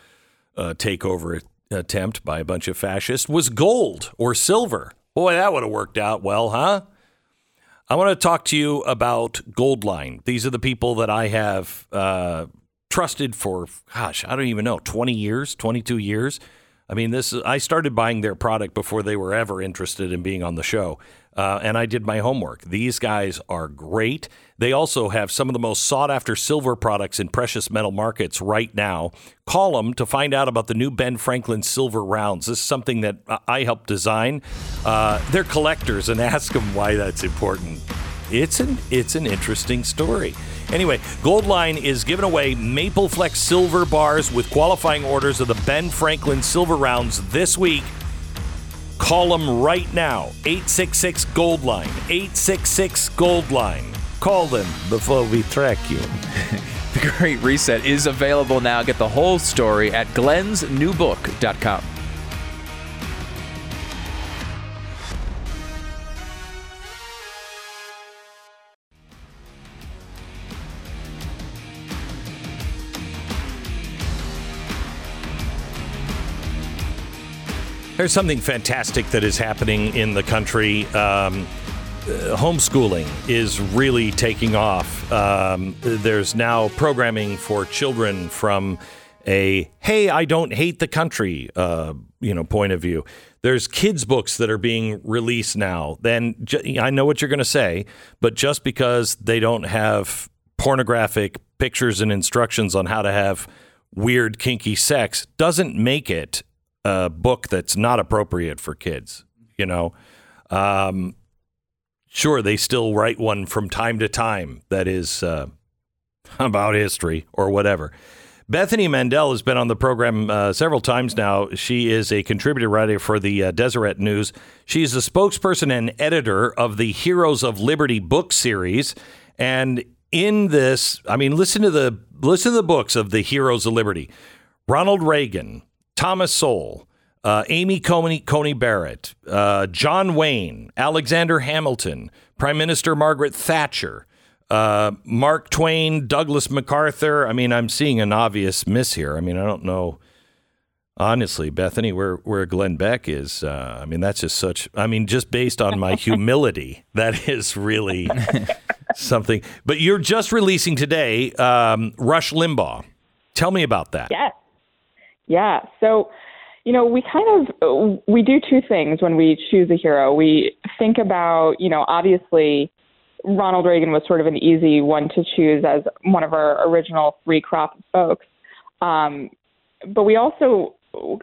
uh, takeover attempt by a bunch of fascists was gold or silver. Boy, that would have worked out well, huh? I want to talk to you about Goldline. These are the people that I have uh, trusted for, gosh, I don't even know, 20 years, 22 years. I mean, this I started buying their product before they were ever interested in being on the show. Uh, and I did my homework. These guys are great. They also have some of the most sought after silver products in precious metal markets right now. Call them to find out about the new Ben Franklin silver rounds. This is something that I- helped design. Uh, they're collectors and ask them why that's important. It's an it's an interesting story. Anyway, Goldline is giving away Maple Flex silver bars with qualifying orders of the Ben Franklin silver rounds this week. Call them right now. 866 Goldline. 866 Goldline. Call them before we track you. The Great Reset is available now. Get the whole story at glensnewbook.com. There's something fantastic that is happening in the country. Um, uh, homeschooling is really taking off. Um, there's now programming for children from a "Hey, I don't hate the country" uh, you know point of view. There's kids books that are being released now. Then ju- I know what you're going to say, but just because they don't have pornographic pictures and instructions on how to have weird kinky sex doesn't make it a book that's not appropriate for kids. You know, um, sure they still write one from time to time that is uh, about history or whatever. Bethany Mandel has been on the program uh, several times now. She is a contributor writer for the uh, Deseret News. She's the spokesperson and editor of the Heroes of Liberty book series. And in this, I mean, listen to the listen to the books of the Heroes of Liberty: Ronald Reagan, Thomas Sowell, uh, Amy Coney, Coney Barrett, uh, John Wayne, Alexander Hamilton, Prime Minister Margaret Thatcher, uh, Mark Twain, Douglas MacArthur. I mean, I'm seeing an obvious miss here. I mean, I don't know. Honestly, Bethany, where where Glenn Beck is, uh, I mean, that's just such. I mean, just based on my humility, that is really something. But you're just releasing today, um, Rush Limbaugh. Tell me about that. Yes. Yeah. So, you know, we kind of we do two things when we choose a hero. We think about, you know, obviously Ronald Reagan was sort of an easy one to choose as one of our original three crop folks. Um, but we also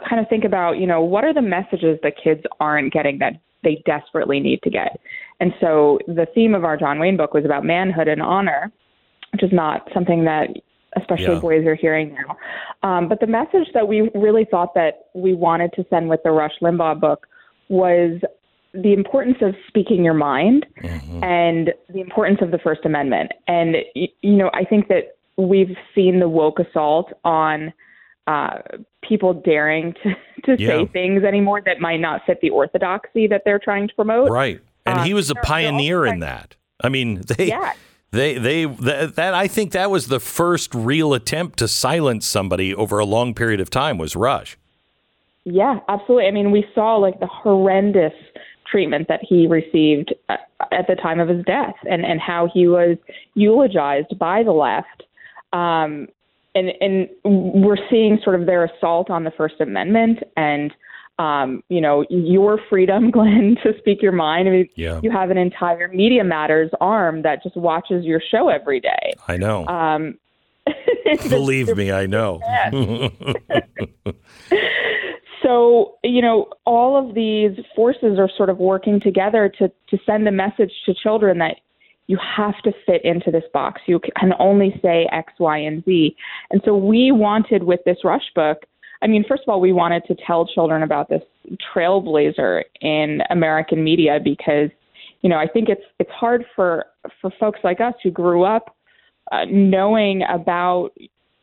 kind of think about, you know, what are the messages that kids aren't getting that they desperately need to get? And so the theme of our John Wayne book was about manhood and honor, which is not something that especially Yeah. boys are hearing now. Um, but the message that we really thought that we wanted to send with the Rush Limbaugh book was the importance of speaking your mind and the importance of the First Amendment. And, you know, I think that we've seen the woke assault on uh, people daring to, to Yeah. say things anymore that might not fit the orthodoxy that they're trying to promote. Right. And Uh, he was a pioneer in that. I mean, they Yeah. They they that, that I think that was the first real attempt to silence somebody over a long period of time was Rush. Yeah, absolutely. I mean, we saw like the horrendous treatment that he received uh, at the time of his death, and and how he was eulogized by the left. Um, and and we're seeing sort of their assault on the First Amendment and um, you know your freedom, Glenn, to speak your mind. I mean, Yeah. you have an entire Media Matters arm that just watches your show every day. I know. Um, Believe me, I know. so you know all of these forces are sort of working together to to send a message to children that you have to fit into this box you can only say x y and z and so we wanted with this rush book i mean first of all we wanted to tell children about this trailblazer in american media because you know i think it's it's hard for for folks like us who grew up uh, knowing about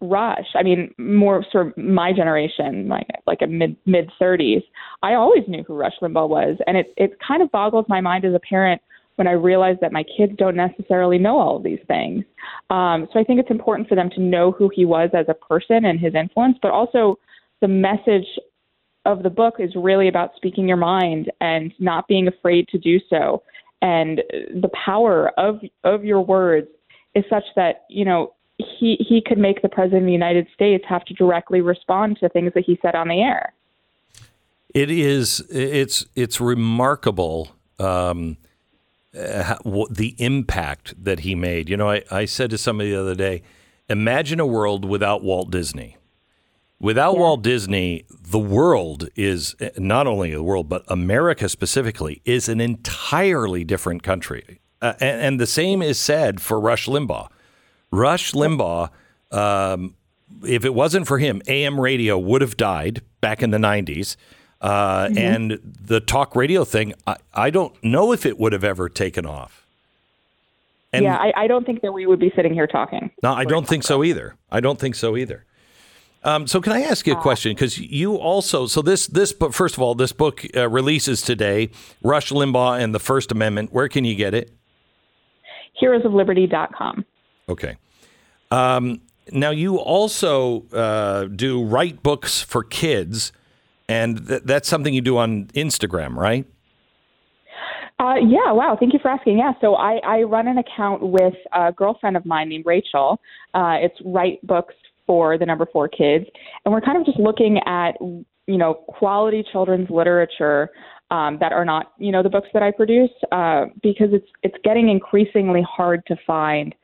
Rush. I mean, more sort of my generation, like like a mid mid thirties. I always knew who Rush Limbaugh was, and it it kind of boggles my mind as a parent when I realize that my kids don't necessarily know all of these things. Um, so I think it's important for them to know who he was as a person and his influence, but also the message of the book is really about speaking your mind and not being afraid to do so. And the power of of your words is such that you know he he could make the president of the United States have to directly respond to things that he said on the air. It is. It's it's remarkable um, uh, the impact that he made. You know, I, I said to somebody the other day, imagine a world without Walt Disney. Without Walt Disney, the world is not only the world, but America specifically is an entirely different country. Uh, and, and the same is said for Rush Limbaugh. Rush Limbaugh, um, if it wasn't for him, AM radio would have died back in the 90s. Uh, Mhm. And the talk radio thing, I, I don't know if it would have ever taken off. And yeah, I, I don't think that we would be sitting here talking. no, I don't think so either. I don't think so either. Um, so, can I ask you a question? Because you also, so this this book. First of all, this book uh, releases today. Rush Limbaugh and the First Amendment. Where can you get it? Heroesofliberty.com. Okay. Um, now you also uh, do write books for kids, and th- that's something you do on Instagram, right? Uh, yeah, wow. Thank you for asking. Yeah, so I, I run an account with a girlfriend of mine named Rachel. Uh, it's Write Books for the number four kids. And we're kind of just looking at, you know, quality children's literature um, that are not, you know, the books that I produce uh, because it's, it's getting increasingly hard to find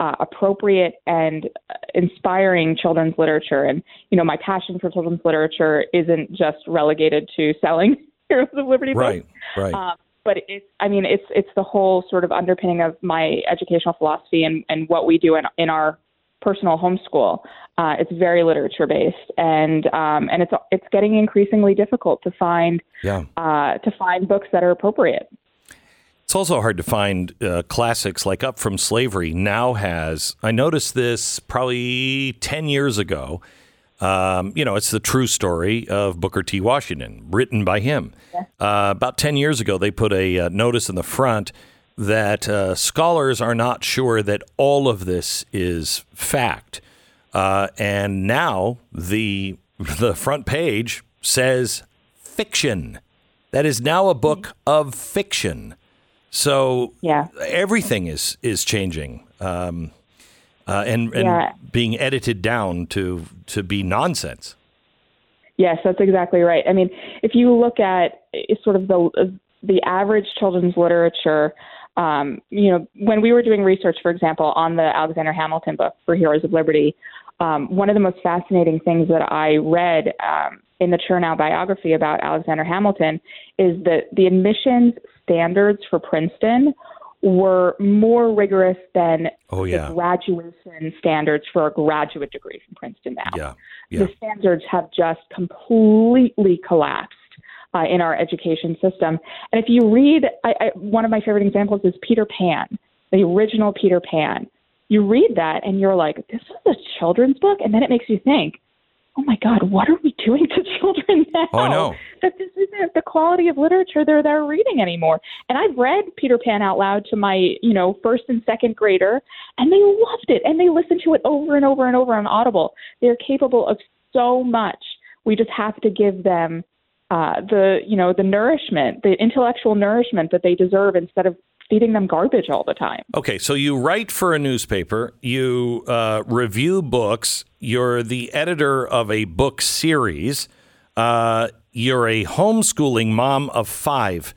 uh, appropriate and uh, inspiring children's literature. And, you know, my passion for children's literature isn't just relegated to selling Heroes of Liberty books. Right, right. Um, but it's, I mean, it's it's the whole sort of underpinning of my educational philosophy and, and what we do in, in our personal homeschool. Uh, it's very literature based, and um, and it's it's getting increasingly difficult to find Yeah. uh, to find books that are appropriate. It's also hard to find uh, classics like Up from Slavery now has. I noticed this probably 10 years ago. Um, you know, it's the true story of Booker T. Washington, written by him. Uh, about 10 years ago, they put a uh, notice in the front that uh, scholars are not sure that all of this is fact. Uh, and now the the front page says fiction. That is now a book of fiction. So yeah, everything is is changing, um, uh, and and Yeah. being edited down to to be nonsense. Yes, that's exactly right. I mean, if you look at sort of the the average children's literature, um, you know, when we were doing research, for example, on the Alexander Hamilton book for Heroes of Liberty, um, one of the most fascinating things that I read um, in the Chernow biography about Alexander Hamilton is that the admissions standards for Princeton were more rigorous than Oh yeah, the graduation standards for a graduate degree from Princeton now. Yeah, yeah. the standards have just completely collapsed uh, in our education system. And if you read, I, I, one of my favorite examples is Peter Pan, the original Peter Pan. You read that and you're like, this is a children's book, and then it makes you think, oh my God, what are we doing to children now? Oh, know. that this isn't the quality of literature they're they're reading anymore. And I've read Peter Pan out loud to my, you know, first and second grader, and they loved it, and they listened to it over and over and over on Audible. They're capable of so much. We just have to give them uh, the, you know, the nourishment, the intellectual nourishment that they deserve, instead of feeding them garbage all the time. Okay, so you write for a newspaper, you uh, review books, you're the editor of a book series, uh, you're a homeschooling mom of five.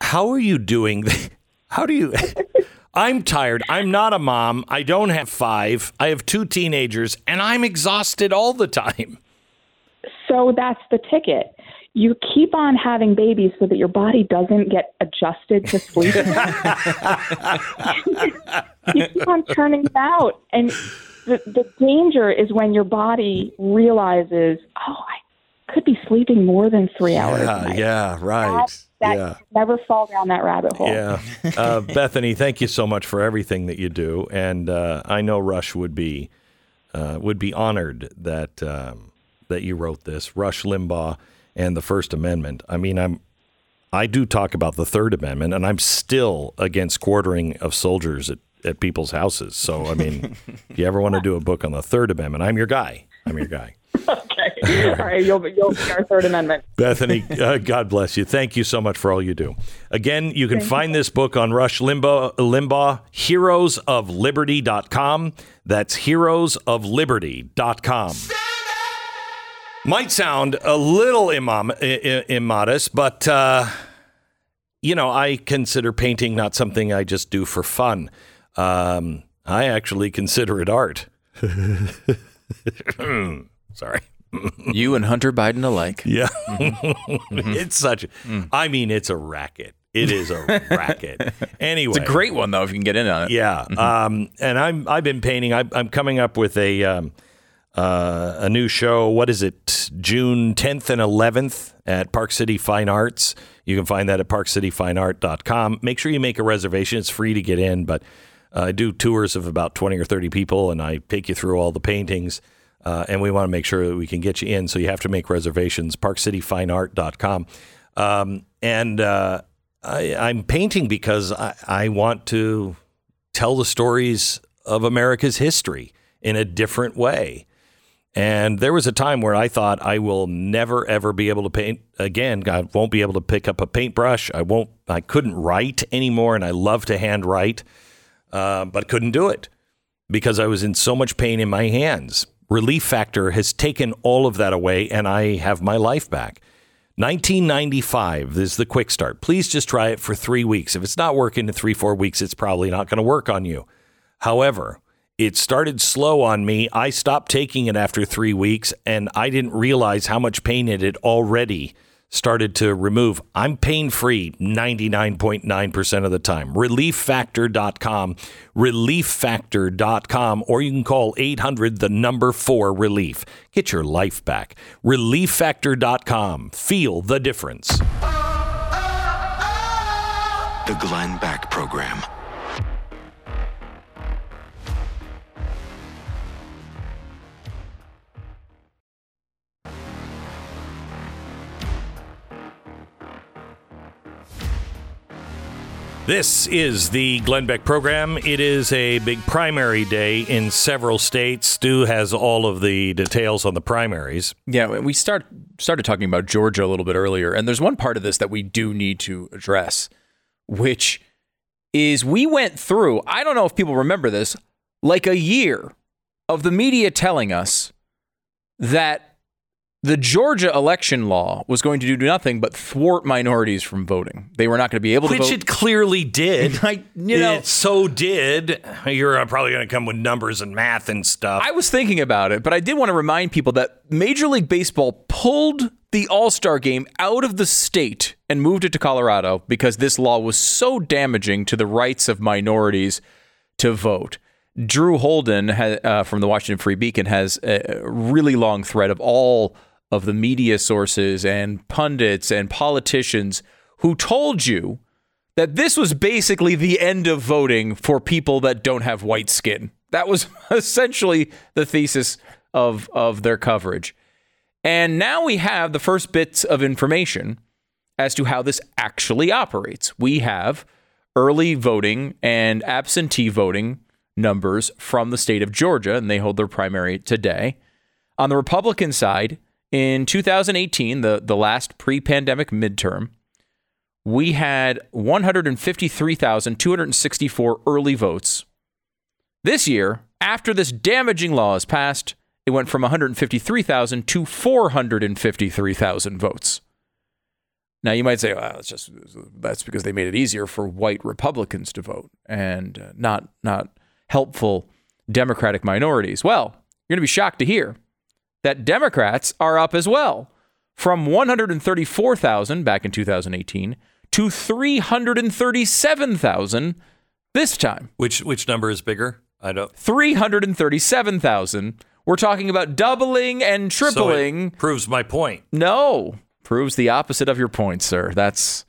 How are you doing? How do you? I'm tired. I'm not a mom. I don't have five. I have two teenagers, and I'm exhausted all the time. So that's the ticket. You keep on having babies so that your body doesn't get adjusted to sleep. you keep on turning them out. And the, the danger is when your body realizes, oh, I could be sleeping more than three hours. a Yeah, night." yeah, right. That, that yeah. never fall down that rabbit hole. Yeah. Uh, Bethany, thank you so much for everything that you do, and uh, I know Rush would be uh, would be honored that um, that you wrote this. Rush Limbaugh and the First Amendment. I mean, I'm I do talk about the Third Amendment, and I'm still against quartering of soldiers at, at people's houses. So, I mean, if you ever want to do a book on the Third Amendment, I'm your guy. I'm your guy. okay. All right. You'll, you'll be our Third Amendment. Bethany, uh, God bless you. Thank you so much for all you do. Again, you can find this book on Rush Limbaugh, Limbaugh heroesofliberty.com. That's heroesofliberty.com. Might sound a little immom- i- i- immodest, but, uh, you know, I consider painting not something I just do for fun. Um, I actually consider it art. Sorry. you and Hunter Biden alike. Yeah. Mhm. it's such a, I mean, it's a racket. It is a racket. Anyway. It's a great one though if you can get in on it. Yeah. Um, and I'm, I've been painting. I, I'm coming up with a, um, uh, a new show. What is it? June 10th and 11th at Park City Fine Arts. You can find that at parkcityfineart.com. Make sure you make a reservation. It's free to get in, but uh, I do tours of about 20 or 30 people and I take you through all the paintings. Uh, and we want to make sure that we can get you in. So you have to make reservations, parkcityfineart.com. Um, and uh, I, I'm painting because I, I want to tell the stories of America's history in a different way. And there was a time where I thought I will never ever be able to paint again. I won't be able to pick up a paintbrush. I won't. I couldn't write anymore, and I love to hand write, uh, but couldn't do it because I was in so much pain in my hands. Relief Factor has taken all of that away, and I have my life back. 1995 is the quick start. Please just try it for three weeks. If it's not working in three, four weeks, it's probably not going to work on you. However, it started slow on me. I stopped taking it after three weeks, and I didn't realize how much pain it had already started to remove. I'm pain free 99.9% of the time. ReliefFactor.com, ReliefFactor.com, or you can call 800 the number four relief. Get your life back. ReliefFactor.com. Feel the difference. The Glenn Beck Program. This is the Glenn Beck program. It is a big primary day in several states. Stu has all of the details on the primaries. Yeah, we start started talking about Georgia a little bit earlier, and there's one part of this that we do need to address, which is we went through, I don't know if people remember this, like a year of the media telling us that the Georgia election law was going to do nothing but thwart minorities from voting. They were not going to be able to Which vote. it clearly did. I, you know, it so did. You're uh, probably going to come with numbers and math and stuff. I was thinking about it, but I did want to remind people that Major League Baseball pulled the All Star game out of the state and moved it to Colorado because this law was so damaging to the rights of minorities to vote. Drew Holden uh, from the Washington Free Beacon has a really long thread of all of the media sources and pundits and politicians who told you that this was basically the end of voting for people that don't have white skin. That was essentially the thesis of of their coverage. And now we have the first bits of information as to how this actually operates. We have early voting and absentee voting numbers from the state of Georgia, and they hold their primary today. On the Republican side, in 2018, the, the last pre pandemic midterm, we had 153,264 early votes. This year, after this damaging law is passed, it went from 153,000 to 453,000 votes. Now you might say, well, it's just that's because they made it easier for white Republicans to vote and uh, not not helpful Democratic minorities. Well, you're going to be shocked to hear that Democrats are up as well from 134,000 back in 2018 to 337,000 this time. Which which number is bigger? I don't. 337,000. We're talking about doubling and tripling. So proves my point. No, proves the opposite of your point, sir. That's.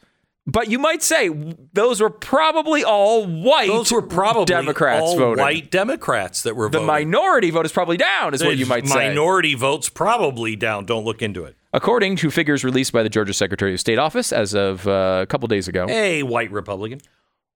But you might say those were probably all white. Those were probably Democrats all voting. white Democrats that were The voting. minority vote is probably down, is what you might say. Minority votes probably down. Don't look into it. According to figures released by the Georgia Secretary of State office as of uh, a couple days ago, a white Republican.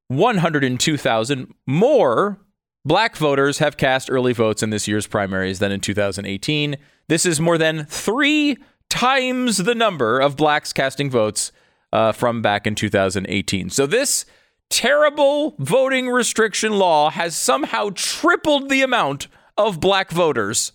102,000 more black voters have cast early votes in this year's primaries than in 2018. This is more than three times the number of blacks casting votes uh, from back in 2018. So this terrible voting restriction law has somehow tripled the amount of black voters.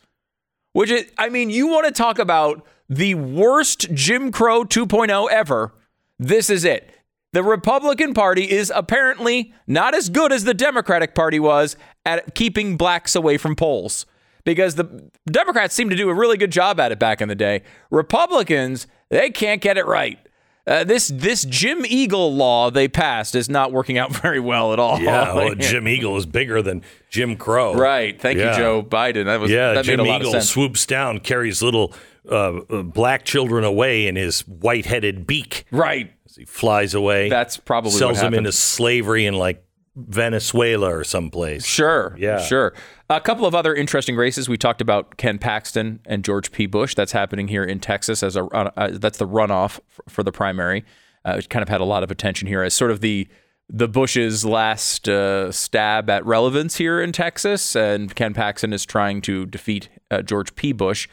Which is, I mean, you want to talk about the worst Jim Crow 2.0 ever. This is it. The Republican Party is apparently not as good as the Democratic Party was at keeping blacks away from polls because the Democrats seem to do a really good job at it back in the day. Republicans, they can't get it right. Uh, this this Jim Eagle law they passed is not working out very well at all. Yeah, well, Jim Eagle is bigger than Jim Crow. Right. Thank Yeah. you, Joe Biden. That was yeah, that Jim made a lot Eagle swoops down, carries little uh, uh, black children away in his white-headed beak. Right. As he flies away. That's probably sells them into slavery in like Venezuela or someplace. Sure. Yeah. Sure. A couple of other interesting races. We talked about Ken Paxton and George P. Bush. That's happening here in Texas as a uh, that's the runoff for the primary. Uh, it kind of had a lot of attention here as sort of the the Bush's last uh, stab at relevance here in Texas, and Ken Paxton is trying to defeat uh, George P. Bush.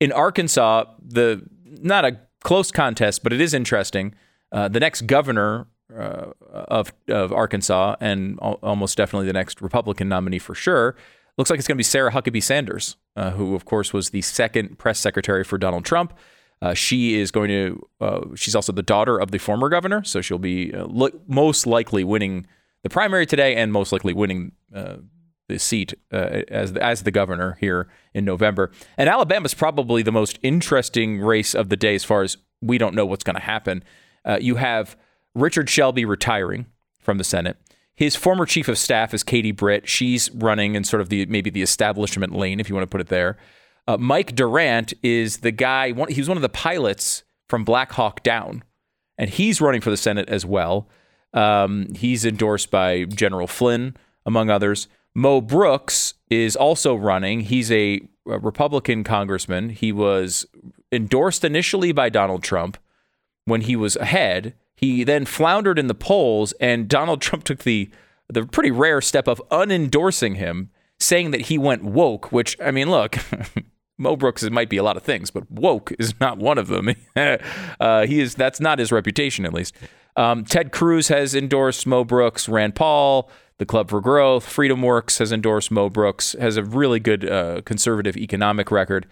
In Arkansas, the not a close contest, but it is interesting. Uh, the next governor uh, of of Arkansas, and al- almost definitely the next Republican nominee for sure, looks like it's going to be Sarah Huckabee Sanders, uh, who of course was the second press secretary for Donald Trump. Uh, she is going to. Uh, she's also the daughter of the former governor, so she'll be uh, most likely winning the primary today, and most likely winning uh, the seat uh, as the, as the governor here in November. And Alabama's probably the most interesting race of the day, as far as we don't know what's going to happen. Uh, you have Richard Shelby retiring from the Senate. His former chief of staff is Katie Britt. She's running in sort of the maybe the establishment lane, if you want to put it there. Uh, Mike Durant is the guy. One, he was one of the pilots from Black Hawk Down, and he's running for the Senate as well. Um, he's endorsed by General Flynn, among others. Mo Brooks is also running. He's a, a Republican congressman. He was endorsed initially by Donald Trump when he was ahead. He then floundered in the polls, and Donald Trump took the the pretty rare step of unendorsing him, saying that he went woke. Which I mean, look, Mo Brooks it might be a lot of things, but woke is not one of them. uh, he is that's not his reputation, at least. Um, Ted Cruz has endorsed Mo Brooks. Rand Paul, the Club for Growth, Freedom Works has endorsed Mo Brooks. Has a really good uh, conservative economic record.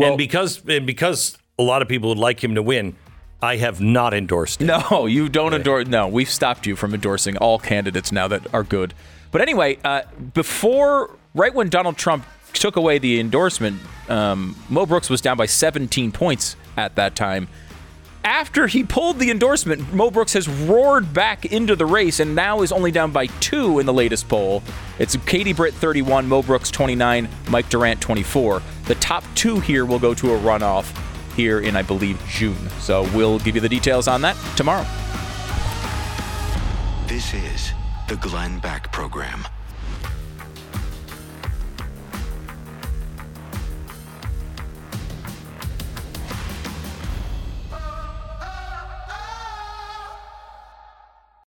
and because and because a lot of people would like him to win, I have not endorsed him. No, you don't endorse. No, we've stopped you from endorsing all candidates now that are good. But anyway, uh, before, right when Donald Trump took away the endorsement, um, Mo Brooks was down by 17 points at that time. After he pulled the endorsement, Mo Brooks has roared back into the race and now is only down by two in the latest poll. It's Katie Britt 31, Mo Brooks 29, Mike Durant 24. The top two here will go to a runoff here in, I believe, June. So we'll give you the details on that tomorrow. This is the Glenn Beck Program.